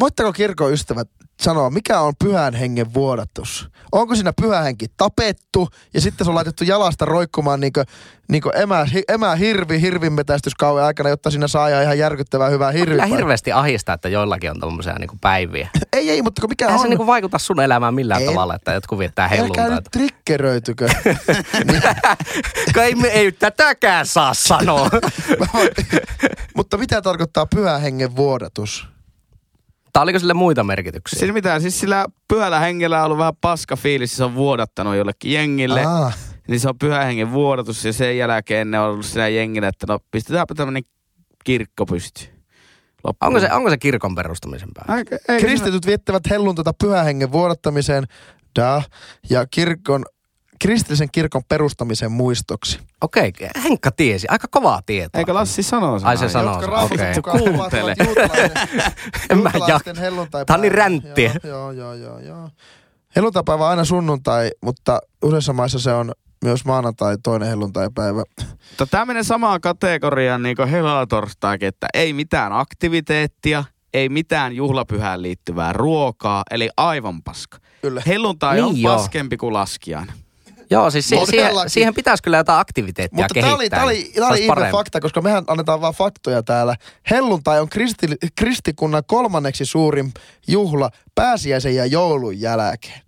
Voitteko kirkon ystävät sanoa, mikä on pyhän hengen vuodatus? Onko siinä pyhä henki tapettu ja sitten se on laitettu jalasta roikkumaan niin kuin, niin kuin emä, hi, emä hirvi hirvinmetästyskauden aikana, jotta siinä saa ihan järkyttävää hyvää Kyllä hirviä. hirveästi ahistaa, että joillakin on tommosia niinku päiviä. *laughs* Ei, ei, mutta mikä Eihän on... se niinku vaikuta sun elämään millään Ei. tavalla, että jotkut viettää Älkää nyt. *laughs* Kai me ei tätäkään saa sanoa. *laughs* mutta mitä tarkoittaa pyhän hengen vuodatus? Tai oliko sille muita merkityksiä? Siis mitä, siis sillä pyhällä hengellä on ollut vähän paska fiilis, se on vuodattanut jollekin jengille. Aa, Niin se on pyhän hengen vuodatus ja sen jälkeen ne on ollut siinä jengillä, että no pistetäänpä tämmönen kirkko. Loppuun. Onko se, onko se kirkon perustamisen ei, Kristityt viettävät helluntaita pyhän hengen vuodattamiseen da, ja kirkon, kristillisen kirkon perustamisen muistoksi. Okei, Henkka tiesi. Aika kovaa tietoa. Eikö Lassi sanoo sen Ai se sanoo sen, okei. mukaan Kuuntele. *laughs* En mä. Tää on niin ränttiä. Joo, joo, joo, joo. Helluntaipäivä on aina sunnuntai, mutta useissa maissa se on myös maanantai, toinen helluntaipäivä. Tämä menee samaan kategoriaan niin kuin helatorstaikin, että ei mitään aktiviteettia, ei mitään juhlapyhään liittyvää ruokaa, eli aivan paska. Kyllä. Helluntai Niin on joo. paskempi kuin laskiainen. Joo, siis si- siihen, siihen pitäisi kyllä jotain aktiviteettia Mutta tämä kehittää. oli, tää oli, tää oli ihme parempi. fakta, koska mehän annetaan vaan faktoja täällä. Helluntai on kristi, kristikunnan kolmanneksi suurin juhla pääsiäisen ja joulun jälkeen.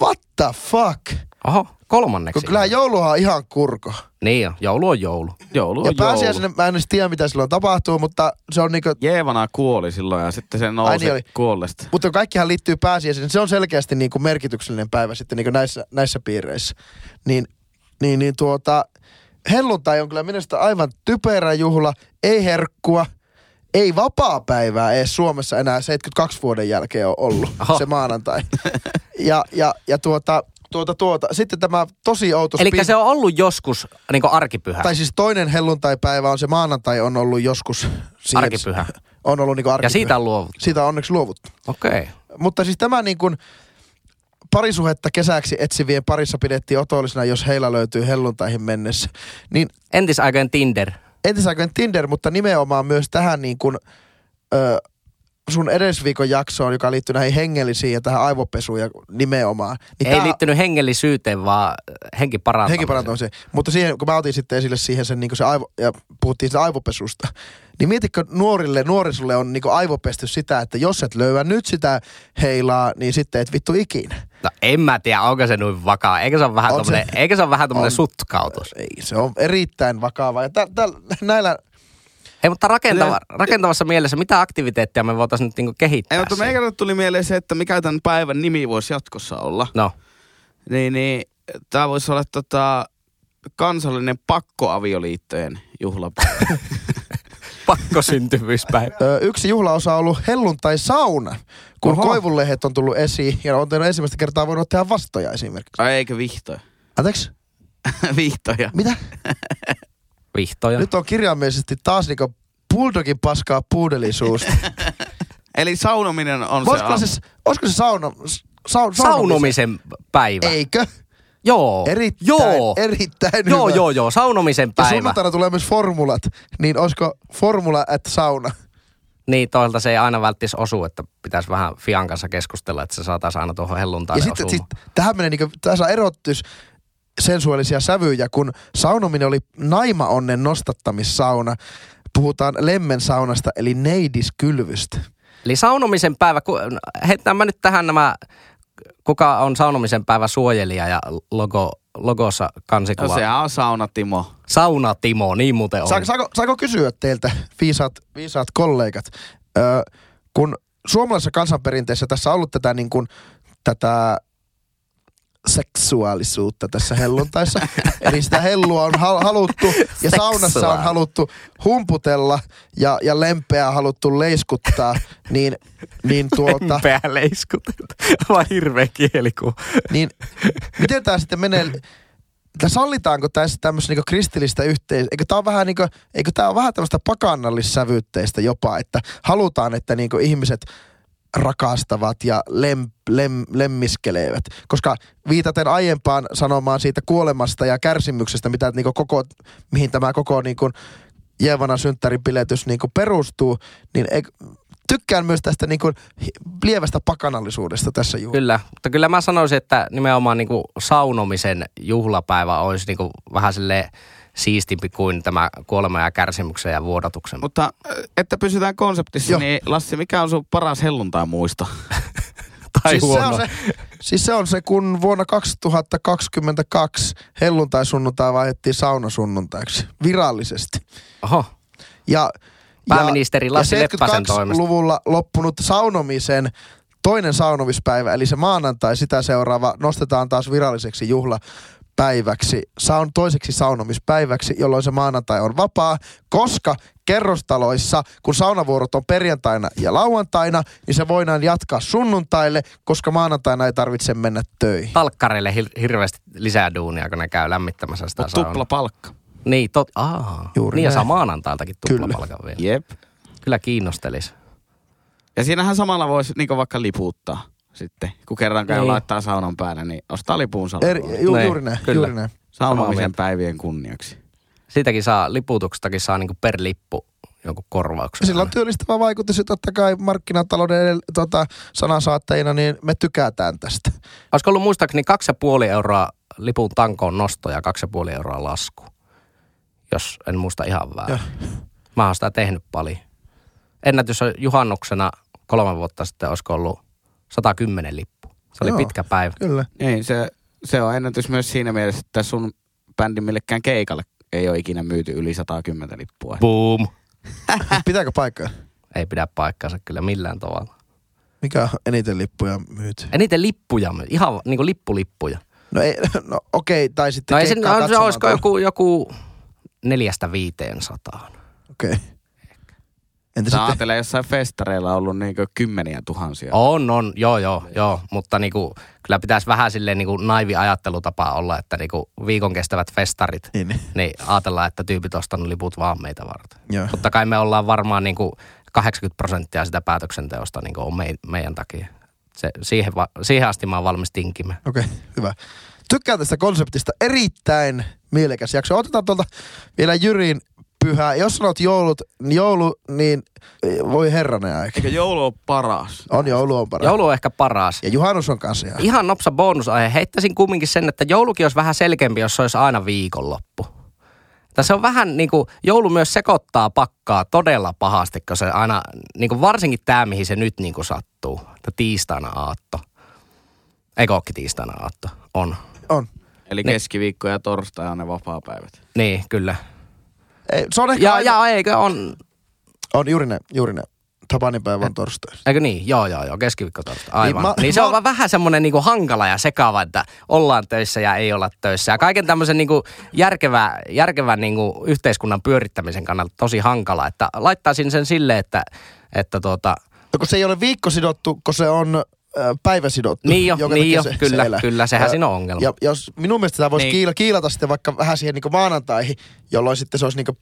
What the fuck? Oho, kolmanneksi. Kun kyllähän jouluhan on ihan kurko. Niin on, joulu on joulu. Joulu on Ja joulu. pääsiäisen mä en edes tiedä, mitä silloin tapahtuu, mutta se on niinku... Jeevana kuoli silloin ja sitten se nousi niin oli. kuollesta. Mutta kaikkihan liittyy pääsiäiseen. Se on selkeästi niinku merkityksellinen päivä sitten niinku näissä, näissä piireissä. Niin, niin, niin tuota, helluntai on kyllä minusta aivan typerä juhla. Ei herkkua, ei vapaa-päivää edes Suomessa enää 72 vuoden jälkeen on ollut Oho. se maanantai. Ja, ja, ja tuota, tuota, tuota. Sitten tämä tosi outo Eli spin- se on ollut joskus niin arkipyhä. Tai siis toinen helluntaipäivä on se maanantai on ollut joskus siihen, Arkipyhä. On ollut niinku arkipyhä. Ja siitä on luovuttu. Siitä on onneksi luovuttu. Okei. Okay. Mutta siis tämä niin kuin parisuhetta kesäksi etsivien parissa pidettiin otollisena, jos heillä löytyy helluntaihin mennessä. Niin Entisaikojen Tinder. entisaikojen Tinder, mutta nimenomaan myös tähän niin kuin, ö, sun edellisviikon jaksoon, joka liittyy näihin hengellisiin ja tähän aivopesuun ja nimenomaan. Niin Ei tää- liittynyt hengellisyyteen, vaan henkiparantamiseen. henkiparantamiseen. Mutta siihen, kun mä otin sitten esille siihen sen, niin se aivo, ja puhuttiin sitä aivopesusta, niin mietitkö nuorille, nuorisolle on niin aivopesty sitä, että jos et löyä nyt sitä heilaa, niin sitten et vittu ikinä. No en mä tiedä, onko se noin vakaa. Eikö se ole vähän On se. eikö se ole vähän tommonen On. sutkautus? Ei, se on erittäin vakava. Ja tä, tä, näillä, Ei, mutta rakentava, rakentavassa mielessä, mitä aktiviteettia me voitaisiin nyt niinku kehittää? Ei, mutta meikälle tuli mieleen se, että mikä tämän päivän nimi voisi jatkossa olla. No, Niin, niin tämä voisi olla tota, kansallinen pakkoavioliittojen juhlapäivä. *laughs* pakkosyntyvyyspäivä. yksi juhlaosa on ollut helluntai-sauna, kun Oho. koivunlehet on tullut esiin ja on tehnyt ensimmäistä kertaa voinut tehdä vastoja esimerkiksi. Ai eikö vihtoja? Anteeksi? *laughs* vihtoja. Mitä? *laughs* Vihtoja. Nyt on kirjaimellisesti taas niinku bulldogin paskaa puudelisuusta. *laughs* Eli saunominen on Voisiko se... se, olisiko se sauna, sa, Saunomisen päivä. Eikö? Joo. Erittäin, joo. erittäin joo, hyvä. joo, joo. Saunomisen Ja päivä. sunnuntaina tulee myös formulat, niin olisiko formula at sauna? Niin, toilta se ei aina välttis osu, että pitäisi vähän Fian kanssa keskustella, että se saataisiin aina tuohon Ja helluntaille sitten osumaan. sit, tähän menee niinku, tässä on sensuaalisia sävyjä, kun saunominen oli naimaonnen nostattamissauna. Puhutaan lemmen saunasta, eli neidiskylvystä. Eli saunomisen päivä, heitetään mä nyt tähän nämä, kuka on saunomisen päivä suojelija ja logo, logossa No, kansikuva. sehän on sauna Timo. Sauna Timo, niin muuten on. Saako, saako, saako kysyä teiltä, viisaat, viisaat kollegat, öö, kun suomalaisessa kansanperinteessä tässä on ollut tätä, niin kuin, tätä seksuaalisuutta tässä helluntaissa. *laughs* Eli sitä hellua on hal- haluttu ja saunassa on haluttu humputella ja, ja lempeää haluttu leiskuttaa, niin, niin tuota, Lempeä leiskut. Vaan hirveä kieliku. niin miten tämä sitten menee, että sallitaanko tässä tämmöistä niinku kristillistä yhteis... Eikö tämä vähän niinku, eikö tää ole vähän tämmöistä pakannallissävytteistä jopa, että halutaan, että niinku ihmiset rakastavat ja lem, lem, lemmiskelevät. Koska viitaten aiempaan sanomaan siitä kuolemasta ja kärsimyksestä, mitä niinku koko, mihin tämä koko niinku Jeevanan synttäripiletys niinku perustuu, niin eikö, tykkään myös tästä niin kuin lievästä pakanallisuudesta tässä juuri. Kyllä, mutta kyllä mä sanoisin, että nimenomaan niin kuin saunomisen juhlapäivä olisi niin kuin vähän silleen siistimpi kuin tämä kuolema ja kärsimyksen ja vuodatuksen. Mutta että pysytään konseptissa, Joo. niin Lassi, mikä on sun paras helluntai muisto? *laughs* tai siis, se huono. on se, siis se on se, kun vuonna 2022 helluntai sunnuntai vaihdettiin saunasunnuntaiksi virallisesti. Oho, Ja, Pääministeri ja, Lassi ja Leppäsen toimesta. luvulla loppunut saunomisen toinen saunomispäivä, eli se maanantai sitä seuraava, nostetaan taas viralliseksi juhlapäiväksi, saun, toiseksi saunomispäiväksi, jolloin se maanantai on vapaa, koska kerrostaloissa, kun saunavuorot on perjantaina ja lauantaina, niin se voidaan jatkaa sunnuntaille, koska maanantaina ei tarvitse mennä töihin. talkkareille hir- hirveästi lisää duunia, kun ne käy lämmittämässä sitä Mut saunaa. tupla palkka. Niin, tot, aa, Juuri niin ja näin. saa maanantailtakin Kyllä. tuplapalkan vielä. Jep. Kyllä kiinnostelis. Ja siinähän samalla voisi niinku vaikka liputtaa sitten. Kun kerran käy Niin. laittaa saunan päälle, niin ostaa lipun Eri, salkoon. ju, Niin, juuri näin, kyllä. juuri näin. Saunomisen päivien kunniaksi. Siitäkin saa, liputuksestakin saa niinku per lippu jonkun korvauksen. Sillä on työllistävä vaikutus ja totta kai markkinatalouden tota, sanansaattajina, niin me tykätään tästä. Olisiko ollut muistaakseni kaksi ja puoli euroa lipun tankoon nosto ja kaksi ja puoli euroa lasku. Jos en muista ihan väärin. Mä oon sitä tehnyt paljon. Ennätys on juhannuksena kolme vuotta sitten, olisiko ollut 110 lippu. Se oli Joo. pitkä päivä. Kyllä. Niin, se, se on ennätys myös siinä mielessä, että sun bändin millekään keikalle ei ole ikinä myyty yli 110 lippua. Boom. *laughs* Pitääkö paikkaa? Ei pidä paikkaansa kyllä millään tavalla. Mikä on eniten lippuja myyty? Eniten lippuja, ihan niinku lippulippuja. No, ei, no okei, tai sitten No ei se, keikkaa no, se olisiko tuolla. joku, joku neljästä viiteen sataan. Okei. Entä Sä sitten? jossain festareilla ollut niinku kymmeniä tuhansia. On, on, joo, joo, joo. Mutta niinku, kyllä pitäisi vähän silleen niinku naivi ajattelutapa olla, että niinku viikon kestävät festarit, Niin, niin. niin ajatellaan, että tyypit ostanut liput vaan meitä varten. Joo. Totta kai me ollaan varmaan niinku 80 prosenttia sitä päätöksenteosta niinku on mei, meidän takia. Se, siihen, va, siihen asti mä oon valmis tinkimään. Okei, hyvä. Tykkään tästä konseptista. Erittäin mielekäs jakso. Otetaan tuolta vielä Jyrin pyhää. Jos sanot joulut, joulu, niin eh, voi herranen aika. Eikö joulu ole paras? On joulu on paras. Joulu on ehkä paras. Ja juhannus on kanssa ihan. Ihan nopsa bonusaihe. Heittäisin kumminkin sen, että joulukin olisi vähän selkeämpi, jos se olisi aina viikonloppu. Se on vähän niin kuin, joulu myös sekoittaa pakkaa todella pahasti, kun se aina, niin kuin varsinkin tämä, mihin se nyt niin kuin sattuu. Että tiistaina aatto. Eikö ookin tiistaina aatto? On. On. Eli Niin. keskiviikko ja torstai on ne vapaa-päivät. Niin, kyllä. Ei, se on ehkä Ja, aina, ja eikö on, On juuri ne, juuri ne. Tapaninpäivä on torstai. eikö niin? Joo, joo, joo, keskiviikko torstai. Aivan. Niin mä- niin se mä- on vaan vähän semmoinen niinku hankala ja sekava, että ollaan töissä ja ei olla töissä. Ja kaiken tämmöisen niinku järkevä, järkevän niinku yhteiskunnan pyörittämisen kannalta tosi hankala. Että laittaisin sen sille, että, että tuota, No, kun se ei ole viikkosidottu, kun se on päiväsidottu. Niin jo, niin jo, se, kyllä, se kyllä, sehän Ja- siinä on ongelma. Ja jos minun mielestä tämä voisi Niin. niin. kiila, kiilata sitten vaikka vähän siihen niin maanantaihin, jolloin sitten se olisi niin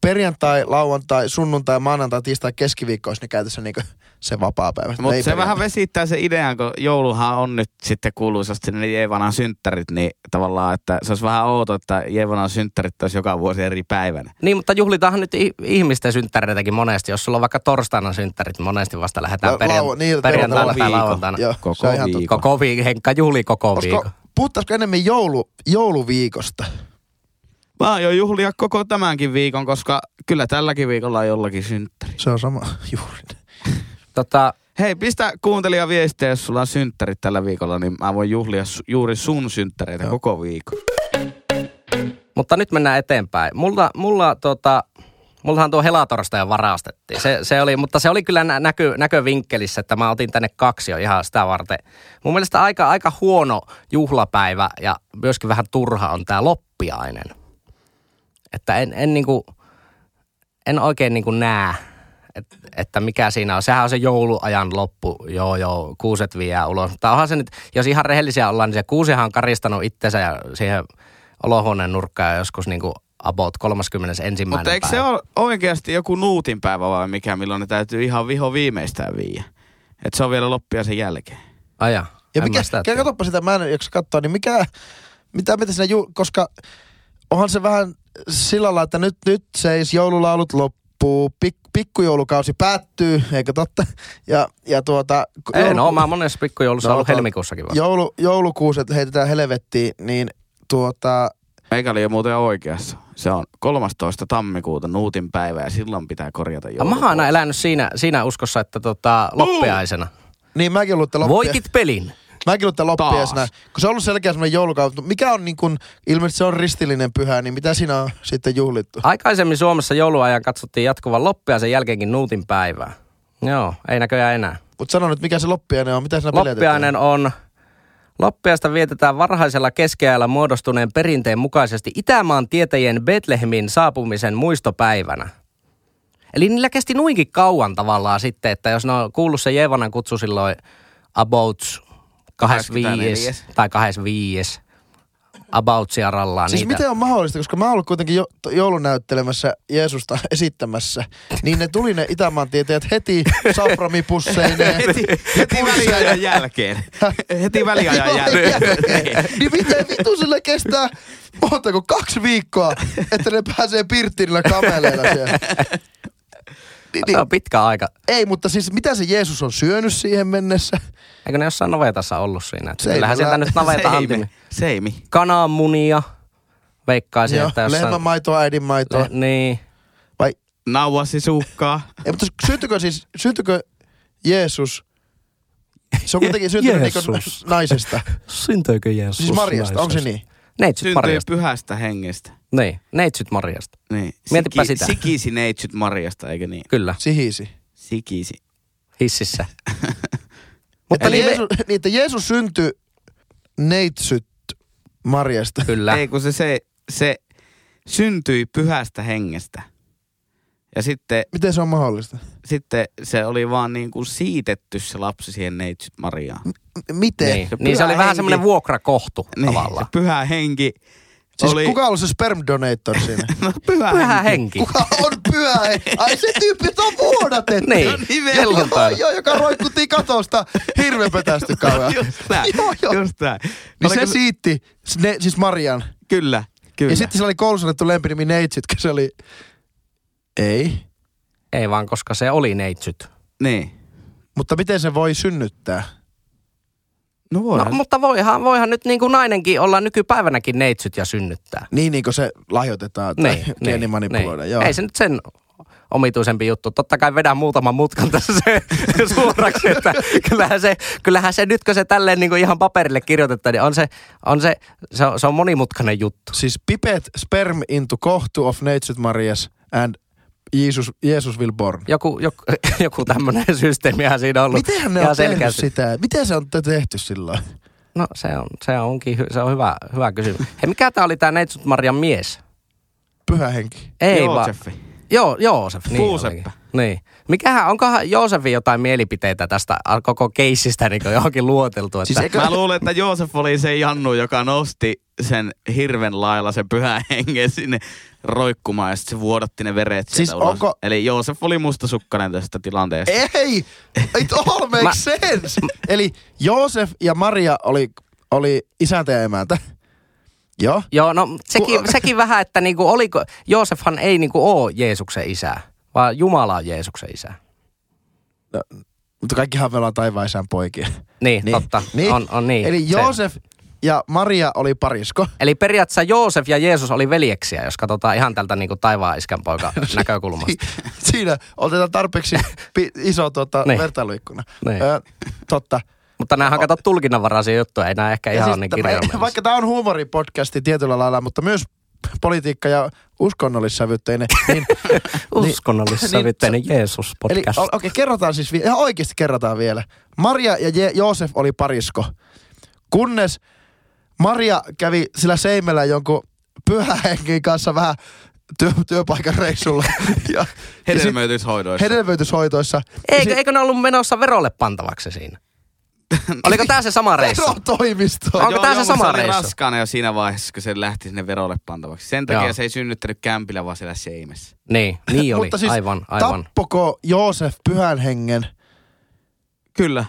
perjantai, lauantai, sunnuntai, maanantai, tiistai, keskiviikko olisi ne käytössä niin se vapaa päivä. Mutta se vähän vesittää se idean, kun jouluhan on nyt sitten kuuluisasti ne Jeevanan synttärit, niin tavallaan, että se olisi vähän outo, että Jeevanan synttärit olisi joka vuosi eri päivänä. niin mutta juhlitaanhan nyt ihmisten synttäreitäkin monesti. Jos sulla on vaikka torstaina synttärit, niin monesti vasta lähdetään La- perjan, lau- niin, perjantaina koko tai viikon. lauantaina. Joo, Koko viikon. Koko viikko, Henkka juhli koko viikon. puhuttaisiko enemmän joulu, jouluviikosta? Mä aion juhlia koko tämänkin viikon, koska kyllä tälläkin viikolla on jollakin synttäri. Se on sama *laughs* juuri. Tota, Hei, pistä kuuntelija viestiä, jos sulla on synttärit tällä viikolla, niin mä voin juhlia su- juuri sun synttäreitä Joo. koko viikon. mutta nyt mennään eteenpäin. Mulla, mulla tota, mullahan tuo helatorstaja varastettiin. Se, se oli, mutta se oli kyllä nä- näkö, näkövinkkelissä, että mä otin tänne kaksi jo ihan sitä varten. Mun mielestä aika, aika huono juhlapäivä ja myöskin vähän turha on tämä loppiainen. Että en, en, niinku, en oikein niinku näe, et, että mikä siinä on. Sehän on se jouluajan loppu, joo joo, kuuset vie ulos. Mutta onhan se nyt, jos ihan rehellisiä ollaan, niin se kuusihan on karistanut itsensä ja siihen olohuoneen nurkkaan joskus niinku about 31. Mutta eikö se päivä. ole oikeasti joku nuutin päivä vai mikä, milloin ne täytyy ihan viho viimeistään viiä? Että se on vielä loppia sen jälkeen. Aja. Ja mikä, mikä katsoppa sitä, mä en jaksa katsoa, niin mikä, mitä, mitä siinä, ju, koska onhan se vähän sillä lailla, että nyt, nyt seis joululaulut loppu, loppuu, pik, pikkujoulukausi päättyy, eikö totta? *laughs* Ja, ja tuota... Ei, jouluku- no mä oon monessa pikkujoulussa No, ollut to- helmikuussakin vasta. joulu, joulukuuset heitetään helvettiin, niin tuota... Meikä oli jo muuten oikeassa. Se on 13. tammikuuta Nuutin päivä ja silloin pitää korjata Ja joulupuu. Mä oon aina elänyt siinä, siinä uskossa, että tota, loppiaisena. Niin mäkin ollut, että loppia, Voitit pelin. Mäkin ollut loppiaisena. Kun se on ollut selkeä semmoinen joulukausi. Mikä on niin kuin, ilmeisesti se on ristillinen pyhä, niin mitä siinä on sitten juhlittu? Aikaisemmin Suomessa jouluajan katsottiin jatkuvan loppia sen jälkeenkin Nuutin päivää. Joo, ei näköjään enää. Mutta sano nyt, mikä se loppiainen on, mitä siinä Loppiainen on, loppiaista vietetään varhaisella keskiajalla muodostuneen perinteen mukaisesti Itämaan tietäjien Betlehemin saapumisen muistopäivänä. Eli niillä kesti nuinkin kauan tavallaan sitten, että jos ne on kuullut se Jeevanan kutsu silloin about 25 24. tai 25 about siarallaan Siis niitä. miten on mahdollista, koska mä oon ollut kuitenkin jo, joulunäyttelemässä Jeesusta *laughs* esittämässä, niin ne tuli ne Itämaan tietäjät heti saframipusseineen. *laughs* Heti, heti väliajan jälkeen. *laughs* heti väliajan jälkeen. niin miten vitu sille kestää montako kaksi viikkoa, että ne pääsee pirttiin niillä kameleilla siellä. Niin, Se niin, on pitkä aika. ei, mutta siis mitä se Jeesus on syönyt siihen mennessä? Eikö ne jossain navetassa ollut siinä? Että Kyllähän sieltä nyt naveta *laughs* Seimi. Seimi. Kananmunia. Veikkaisin, Joo, että jossain... lehmänmaitoa, äidinmaitoa. Le- niin. Vai, Nauhasisukkaa. ei, mutta syntykö siis, syntykö Jeesus, se on kuitenkin syntynyt *laughs* niin Jeesus. naisesta. Syntyykö Jeesus Siis Marjasta, onko se naisesta? niin? Neitsyt Syntyy Marjasta. pyhästä hengestä. Niin, neitsyt Marjasta. Niin. Mietipä sitä. Sikisi neitsyt Marjasta, eikö niin? Kyllä, Sihisi. Sikisi. hississä. *laughs* Mutta Eli niin, Jeesus, niin, että Jeesus syntyi neitsyt Marjasta. Kyllä. Ei kun se, se, se syntyi pyhästä hengestä. Ja sitten, Miten se on mahdollista? sitten se oli vaan niin kuin siitetty se lapsi siihen neitsyt Mariaan. M- Miten? Niin, Se niin se oli vähän henki. semmoinen vuokrakohtu Niin, tavallaan. se pyhä henki Siis oli... kuka on ollut se sperm donator siinä? *laughs* No, pyhä, Pyhä henki. henki. kuka on pyhä henki? Ai se tyyppi, jota on vuodatettu. Niin, No niin, Joo, helluntaina. joo, joka roikkutti katosta hirveän petästy kauan. Just näin. Joo, joo. Just näin. Niin Oliko se siitti, ne, siis Marian. Kyllä, kyllä. Ja sitten sillä oli koulussa annettu lempinimi Neitsyt, kun se oli... Ei. Ei vaan, koska se oli neitsyt. Niin. Mutta miten se voi synnyttää? No voi. No, mutta voihan, voihan nyt niin kuin nainenkin olla nykypäivänäkin neitsyt ja synnyttää. Niin, niin kuin se lahjoitetaan tai Niin, *laughs* geenimanipuloida. niin. Joo. Ei se nyt sen omituisempi juttu. Totta kai vedän muutaman mutkan tässä se *laughs* suoraksi, että kyllähän se, kyllähän se nyt kun se tälleen niin kuin ihan paperille kirjoitetaan, niin on se, on se, se, on, se on monimutkainen juttu. Siis pipet sperm into kohtu of Neitsyt Marias and Jesus, Jesus will born. Joku, joku, *laughs* joku tämmöinen systeemihän siinä on ollut. Mitenhän ne on tehnyt selkeästi. sitä? Miten se on te- tehty silloin? No se, on, se onkin se on hyvä, hyvä kysymys. *laughs* Hei, mikä tämä oli tämä Neitsut Marian mies? Pyhä henki. Ei vaan. Joo, Joosef. Niin Fuuseppe. olikin. Niin. Mikähän, onkohan Joosefin jotain mielipiteitä tästä koko keissistä niin johonkin luoteltu? Että... Siis eikö- Mä luulen, että Joosef oli se Jannu, joka nosti sen hirven lailla sen pyhän hengen sinne roikkumaan ja sitten se vuodatti ne veret Siis sieltä ulos. onko- Eli Joosef oli mustasukkainen tästä tilanteesta. Ei! It all makes Mä- sense! Eli Joosef ja Maria oli, oli isäntä ja emäntä. Joo. Joo, no sekin, sekin vähän, että niinku, oliko, Joosefhan ei niinku ole Jeesuksen isä, vaan Jumala on Jeesuksen isä. Mutta kaikkihan taivaan isän poikia. Niin, niin. totta. Niin. On, on niin. Eli Se- Joosef ja Maria oli parisko. Eli periaatteessa Joosef ja Jeesus oli veljeksiä, jos katsotaan ihan tältä niinku taivaan iskän poika *laughs* näkökulmasta. Siinä otetaan tarpeeksi iso tuota, Niin. vertailuikkuna. Niin. Ö, totta. Mutta nämähän kato tulkinnanvaraisia juttuja, ei nämä ehkä Ja ihan siis niin kirjaimellisia. Vaikka tämä on huumoripodcasti tietyllä lailla, mutta myös politiikka- ja uskonnollissävytteinen, niin *laughs* Uskonnollissävytteinen Eli Jeesus-podcast. o- okei, okay, kerrotaan siis, ihan oikeasti kerrotaan vielä. Maria ja Je- Joosef oli parisko, kunnes Maria kävi sillä seimellä jonkun pyhähenkin kanssa vähän työ, työpaikan reissulla. *laughs* ja, sit Hedelmöityshoidoissa. hedelmöityshoitoissa. Eikö, eikö ne ollut menossa verolle pantavaksi siinä? Oliko tämä se sama *laughs* reissu? Verotoimisto. Onko tää se sama oli reissu? raskaana jo siinä vaiheessa, kun se lähti sinne verolle pantavaksi. Sen takia Joo. se ei synnyttänyt kämpillä, vaan siellä seimessä. Niin, niin oli. Mutta siis aivan, aivan. tappoko Joosef pyhän hengen? Kyllä.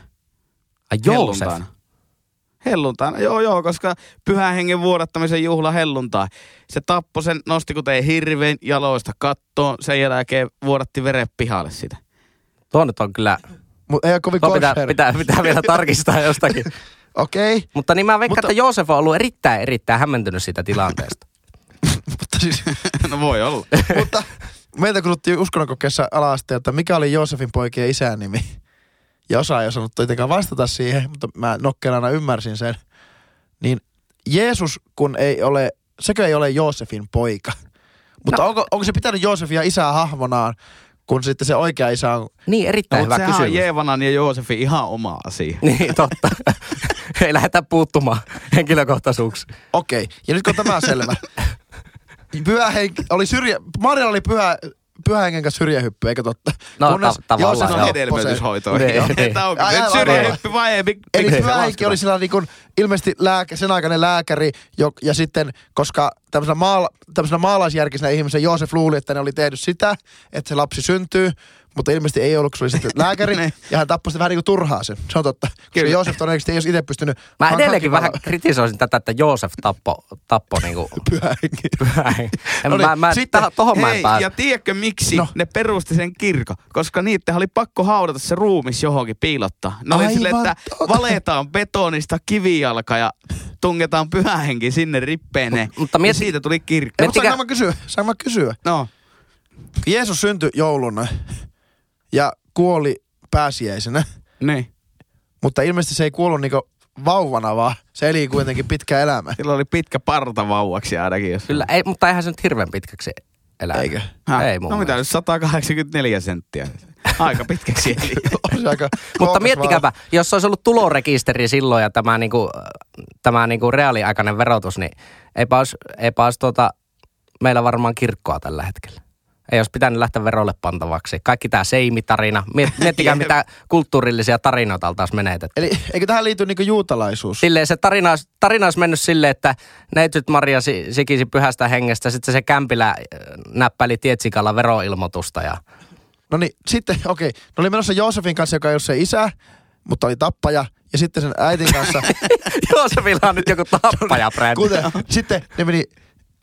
Ai Joosef. Helluntaina. Helluntaina, joo joo, koska pyhän hengen vuodattamisen juhla helluntai. Se tappoi sen, nosti kuten hirveän jaloista kattoon, sen jälkeen vuodatti veren pihalle sitä. Tuo nyt on kyllä, Mut ei ole kovin tuo pitää, pitää, pitää vielä tarkistaa jostakin. *laughs* Okei, okay. Mutta niin mä veikkaan, Mutta- että Joosef on ollut erittäin, erittäin hämmentynyt siitä tilanteesta. *laughs* mutta siis, *laughs* no voi olla. mutta meiltä kuluttiin uskonnonkokeessa ala että mikä oli Joosefin poikien isän nimi. Ja osa ei osannut tietenkään vastata siihen, mutta mä nokkelana ymmärsin sen. Niin Jeesus, kun ei ole, sekö ei ole Joosefin poika. Mutta no. onko, onko se pitänyt Joosefia isää hahmonaan, kun sitten se oikea isä on... Niin, erittäin No, hyvä sehän on kysymys. Jeevanan ja Joosefin ihan oma asia. *laughs* Niin, totta. *laughs* ei lähdetä puuttumaan henkilökohtaisuuksiin. Okei, okay. ja nyt kun on tämä selvä. *laughs* Pyhä henki, oli syrjä, Marjalla oli pyhä, pyhä hengen kanssa syrjähyppy, eikö totta? No, ta- tavallaan, joo. Hedelmöityshoitoihin. Niin, niin. Että onko Ai, se nyt aivan, syrjähyppy vai ei? Mik- Eli miksi se pyhä henki lasketaan? oli sillä niin kuin, ilmeisesti lääkä, sen aikainen lääkäri, jo, ja sitten, koska tämmöisenä, maala, tämmöisenä maalaisjärkisenä ihmisen Joosef luuli, että ne oli tehnyt sitä, että se lapsi syntyy, mutta ilmeisesti ei ollut, kun se oli sitten *laughs* lääkäri, Niin. ja hän tappoi sitä vähän niin kuin turhaa sen. Se on totta. Kyllä. Joosef todennäköisesti ei olisi itse pystynyt... Mä edelleenkin vähän kritisoisin tätä, että Joosef tappo, tappo niinku *laughs* Pyhä henki. pyhän. *laughs* En, No niin, mä, mä, sitten- täh- tohon mä en Hei, pääse. ja tiedätkö miksi No. no. ne perusti sen kirkon? Koska niiden oli pakko haudata se ruumis johonkin piilottaa. Ne oli sille, että totta. valetaan betonista kivijalka ja tungetaan pyhähenki sinne rippeineen. Mut- mutta ja mieti- siitä tuli kirkko. Miettikää- saanko mä kysyä? Saanko mä kysyä? No, Jeesus syntyi jouluna ja kuoli pääsiäisenä, niin. mutta ilmeisesti se ei kuollut niinku vauvana, vaan se eli kuitenkin pitkä elämä. Sillä oli pitkä parta vauvaksi ainakin. Jos Kyllä, ei, mutta eihän se nyt hirveän pitkäksi elää. Eikö? Häh? Ei mun No mitä nyt 184 senttiä. Aika pitkäksi *laughs* eli. Aika Mutta miettikääpä, jos olisi ollut tulorekisteri silloin ja tämä, niinku, tämä niinku reaaliaikainen verotus, niin eipä olisi, eipä olisi tuota, meillä varmaan kirkkoa tällä hetkellä. Ei olisi pitänyt lähteä verolle pantavaksi. Kaikki tämä seimitarina. Miet, *laughs* miettikää, mitä kulttuurillisia tarinoita oltaisiin menetetty. Eli eikö tähän liity niinku juutalaisuus? Silleen se tarina, olisi- tarina olisi mennyt silleen, että neitsyt Maria si- sikisi pyhästä hengestä, sitten se kämpilä äh, näppäili tietsikalla veroilmoitusta ja No niin, sitten, okei. Okay. Ne oli menossa Joosefin kanssa, joka ei ole se isä, mutta oli tappaja. Ja sitten sen äitin kanssa. *laughs* Joosefilla on nyt joku kuten, sitten ne meni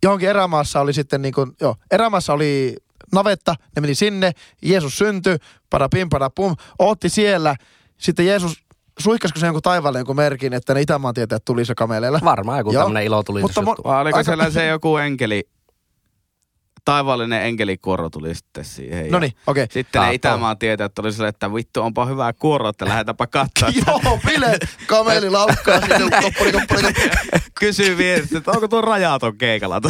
johonkin erämaassa oli sitten niin kuin, joo, erämaassa oli navetta, ne meni sinne, Jeesus syntyi, parapim, parapum, ootti siellä. Sitten Jeesus, suihkasko se jonkun taivaalle jonkun merkin, että ne Itämaan tietäjät tuli se kameleilla? Varmaan joku tämmöinen ilotulitus Mutta mo- juttu. Vai oliko Aika- siellä se joku enkeli, taivaallinen enkelikuoro tuli sitten siihen. No niin, okei. Sitten ne Taas Itämaan tietäjät oli sille, että vittu onpa hyvää kuoro, että lähetäpä katsoa. *laughs* Joo, bile, kameli laukkaa sinne, *laughs* koppuri, koppuri, koppuri. Kysyy vierestä, että onko tuo rajaton keikalla. *laughs*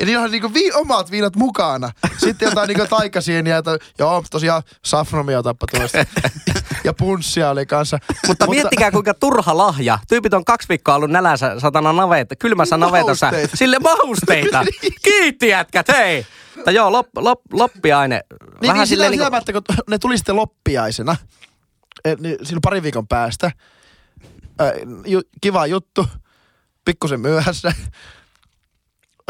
Ja niillä on niinku vi- omat viinat mukana. Sitten jotain niinku taikasieniä, että joo, tosiaan safromia tappa tuosta. *laughs* ja punssia oli kanssa. Mutta miettikää kuinka turha lahja. Tyypit on kaksi viikkoa ollut nälässä satana navetta, kylmässä navetassa. Mahusteita. Sille mahusteita. *laughs* Kiitti jätkät, hei. Mutta joo, lop, lop, loppiaine. Niin, Vähän niin sillä, niinku, sillä, kun ne tuli sitten loppiaisena, eh, niin silloin parin viikon päästä. Äh, ju, kiva juttu, pikkusen myöhässä. *laughs*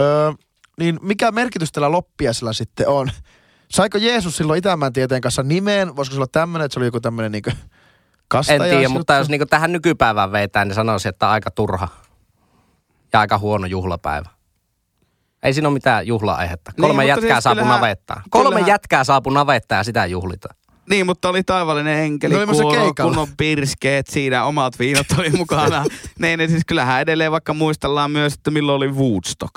Öö, niin mikä merkitys tällä loppiaisella sitten on? Saiko Jeesus silloin Itämään tieteen kanssa nimeen? Voisiko se olla tämmöinen, että se oli joku tämmöinen niinku en kastajaisjuttu? tiedä, mutta jos niinku tähän nykypäivään veitään, niin sanoisin, että aika turha. Ja aika huono juhlapäivä. Ei siinä ole mitään juhla-aihetta. Niin, Kolme mutta jätkää siis saapui kyllähän- navettaan. Kolme kyllähän- jätkää saapui navettaan ja sitä juhlitaan. niin, mutta oli taivallinen enkeli, se kuoro, kunnon pirskeet, siinä omat viinat oli mukana. *laughs* niin, niin siis kyllähän edelleen vaikka muistellaan myös, että milloin oli Woodstock.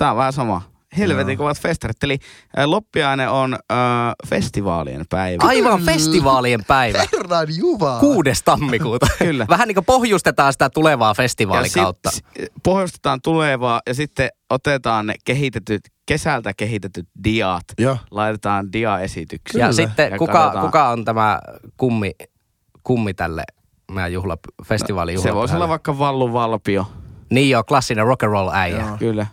Tää on vähän sama. Helvetin kovat festarit. Eli loppiainen on äh, festivaalien päivä. Aivan festivaalien päivä. Herran Jumala. 6. tammikuuta. *laughs* Kyllä. Vähän niin kuin pohjustetaan sitä tulevaa Ja festivaalikautta. sit pohjustetaan tulevaa ja sitten otetaan ne kehitetyt, kesältä kehitetyt diat. Joo. Laitetaan dia-esityksiä. Ja sitten Ja kuka, katsotaan. kuka on tämä kummi, kummi tälle meidän juhla, festivaalin Se voisi olla vaikka Vallu Valpio. Niin joo, klassinen rock and roll äijä. Joo. Kyllä.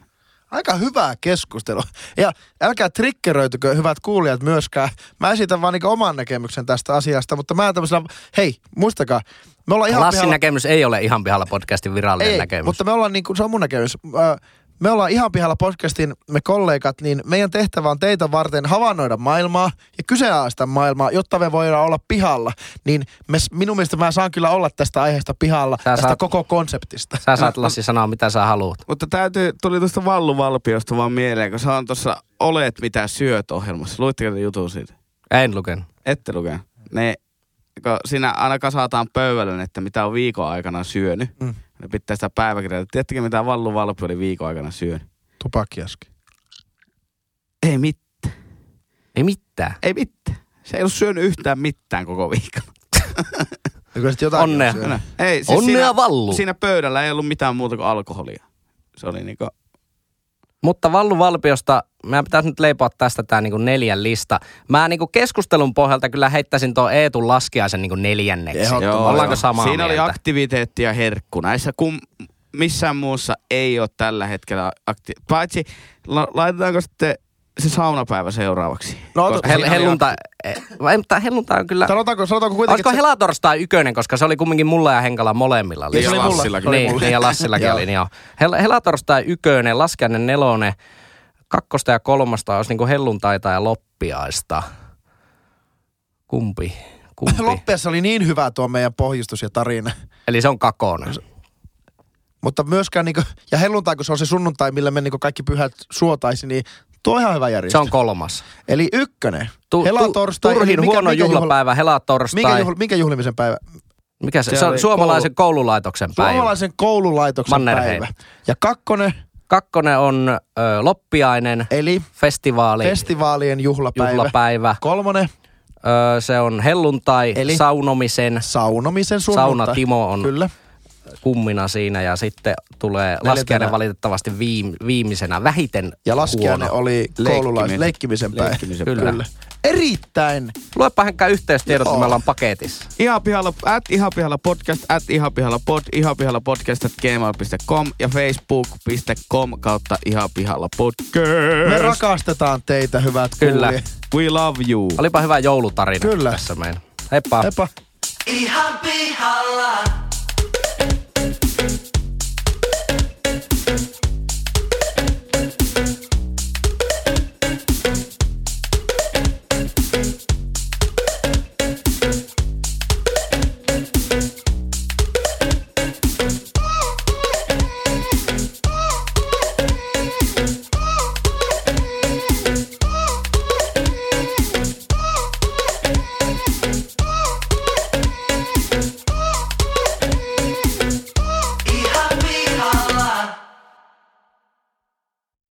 Aika hyvää keskustelua. Ja älkää triggeröitykö, hyvät kuulijat, myöskään. Mä esitän vaan niinku oman näkemyksen tästä asiasta, mutta mä tämmöisenä, hei, muistakaa, me ollaan ihan Lassin pihalla- näkemys ei ole ihan pihalla podcastin virallinen ei, näkemys. mutta me ollaan niinku, se on mun näkemys. Me ollaan ihan pihalla podcastin, me kollegat, niin meidän tehtävä on teitä varten havainnoida maailmaa ja kyseenalaistaa maailmaa, jotta me voidaan olla pihalla. Niin me, minun mielestä mä saan kyllä olla tästä aiheesta pihalla, Sä tästä saat- koko konseptista. Sä saat Lassi sanoa, mitä sä haluat. Mutta täytyy, tuli tuosta Vallu Valpiosta vaan mieleen, kun se on tuossa Olet mitä syöt ohjelmassa. Luitteko te jutun siitä? En lukenut. Ette lukenut. Ne, kun siinä aina kasataan pöydälle, että mitä on viikon aikana syönyt. Mm. Ne pitää sitä päiväkirjaa. Tiedättekö mitä Vallu Valpi oli viikon aikana syönyt? Tupakkiaski. Ei mitään. Ei mitään. Ei mitään. Se ei ollut syönyt yhtään mitään koko viikon. *laughs* Onnea. on. Ei, siis Onnea siinä, Vallu. Siinä pöydällä ei ollut mitään muuta kuin alkoholia. Se oli niinku... Mutta Vallu Valpiosta, meidän pitäisi nyt leipoa tästä tämä niinku neljän lista. Mä niinku keskustelun pohjalta kyllä heittäisin tuon Eetun laskiaisen niinku neljänneksi. Ehdottomasti. Ollaanko samaa Siinä oli mieltä? aktiviteetti ja herkku. Näissä kum, missään muussa ei ole tällä hetkellä akti- Paitsi la, laitetaanko sitten se saunapäivä seuraavaksi? No, siinä Hel- eh, vai, mutta helluntai on kyllä... Sanotaanko, sanotaanko kuitenkin, Olisiko se- helatorstai ykkönen, koska se oli kumminkin mulla ja Henkala molemmilla. Niin, oli ja. Lassillakin. Niin, mulla. niin ja Lassillakin *laughs* oli, niin joo. Hel- helatorstai ykkönen, laskiainen nelonen, kakkosta ja kolmosta olisi niinku helluntaita ja loppiaista. Kumpi? Kumpi? *laughs* Loppiassa oli niin hyvä tuo meidän pohjustus ja tarina. Eli se on kakonen. Mutta myöskään, niinku, ja helluntai, kun se on se sunnuntai, millä me niinku kaikki pyhät suotaisi, niin tuo on ihan hyvä Se järjestys. on kolmas. Eli ykkönen. Tu, Helatorstai. tu, turhin mikä- huono mikä juhla- juhlapäivä, helatorstai. Minkä, juhl, minkä juhlimisen päivä? Mikä se, Se se on suomalaisen koululaitoksen päivä. Suomalaisen koululaitoksen Mannerheim. päivä. Ja kakkonen, Kakkonen on ö, loppiainen, eli festivaali, festivaalien juhlapäivä. juhlapäivä. Kolmonen, Ö, se on helluntai, Eli? saunomisen. saunomisen sunnuntai. Sauna Timo on Kyllä. Kummina siinä ja sitten tulee laskiainen valitettavasti viim, viimeisenä, vähiten Ja laskiainen huono. oli koululais, Leikkimisen. leikkimisen päivä. Leikkimisen Kyllä. Kyllä. Erittäin. Luepa Henkka yhteystiedot, meillä on paketissa. Ihan pihalla, at ihan pihalla podcast, at ihan pihalla pod, ihan pihalla podcast at gmail.com ja facebook.com kautta ihan pihalla podcast. Me rakastetaan teitä, hyvät Kyllä. kuulijat. We love you. Olipa hyvä joulutarina Kyllä. tässä meillä. Heippa. Heippa. Ihan pihalla.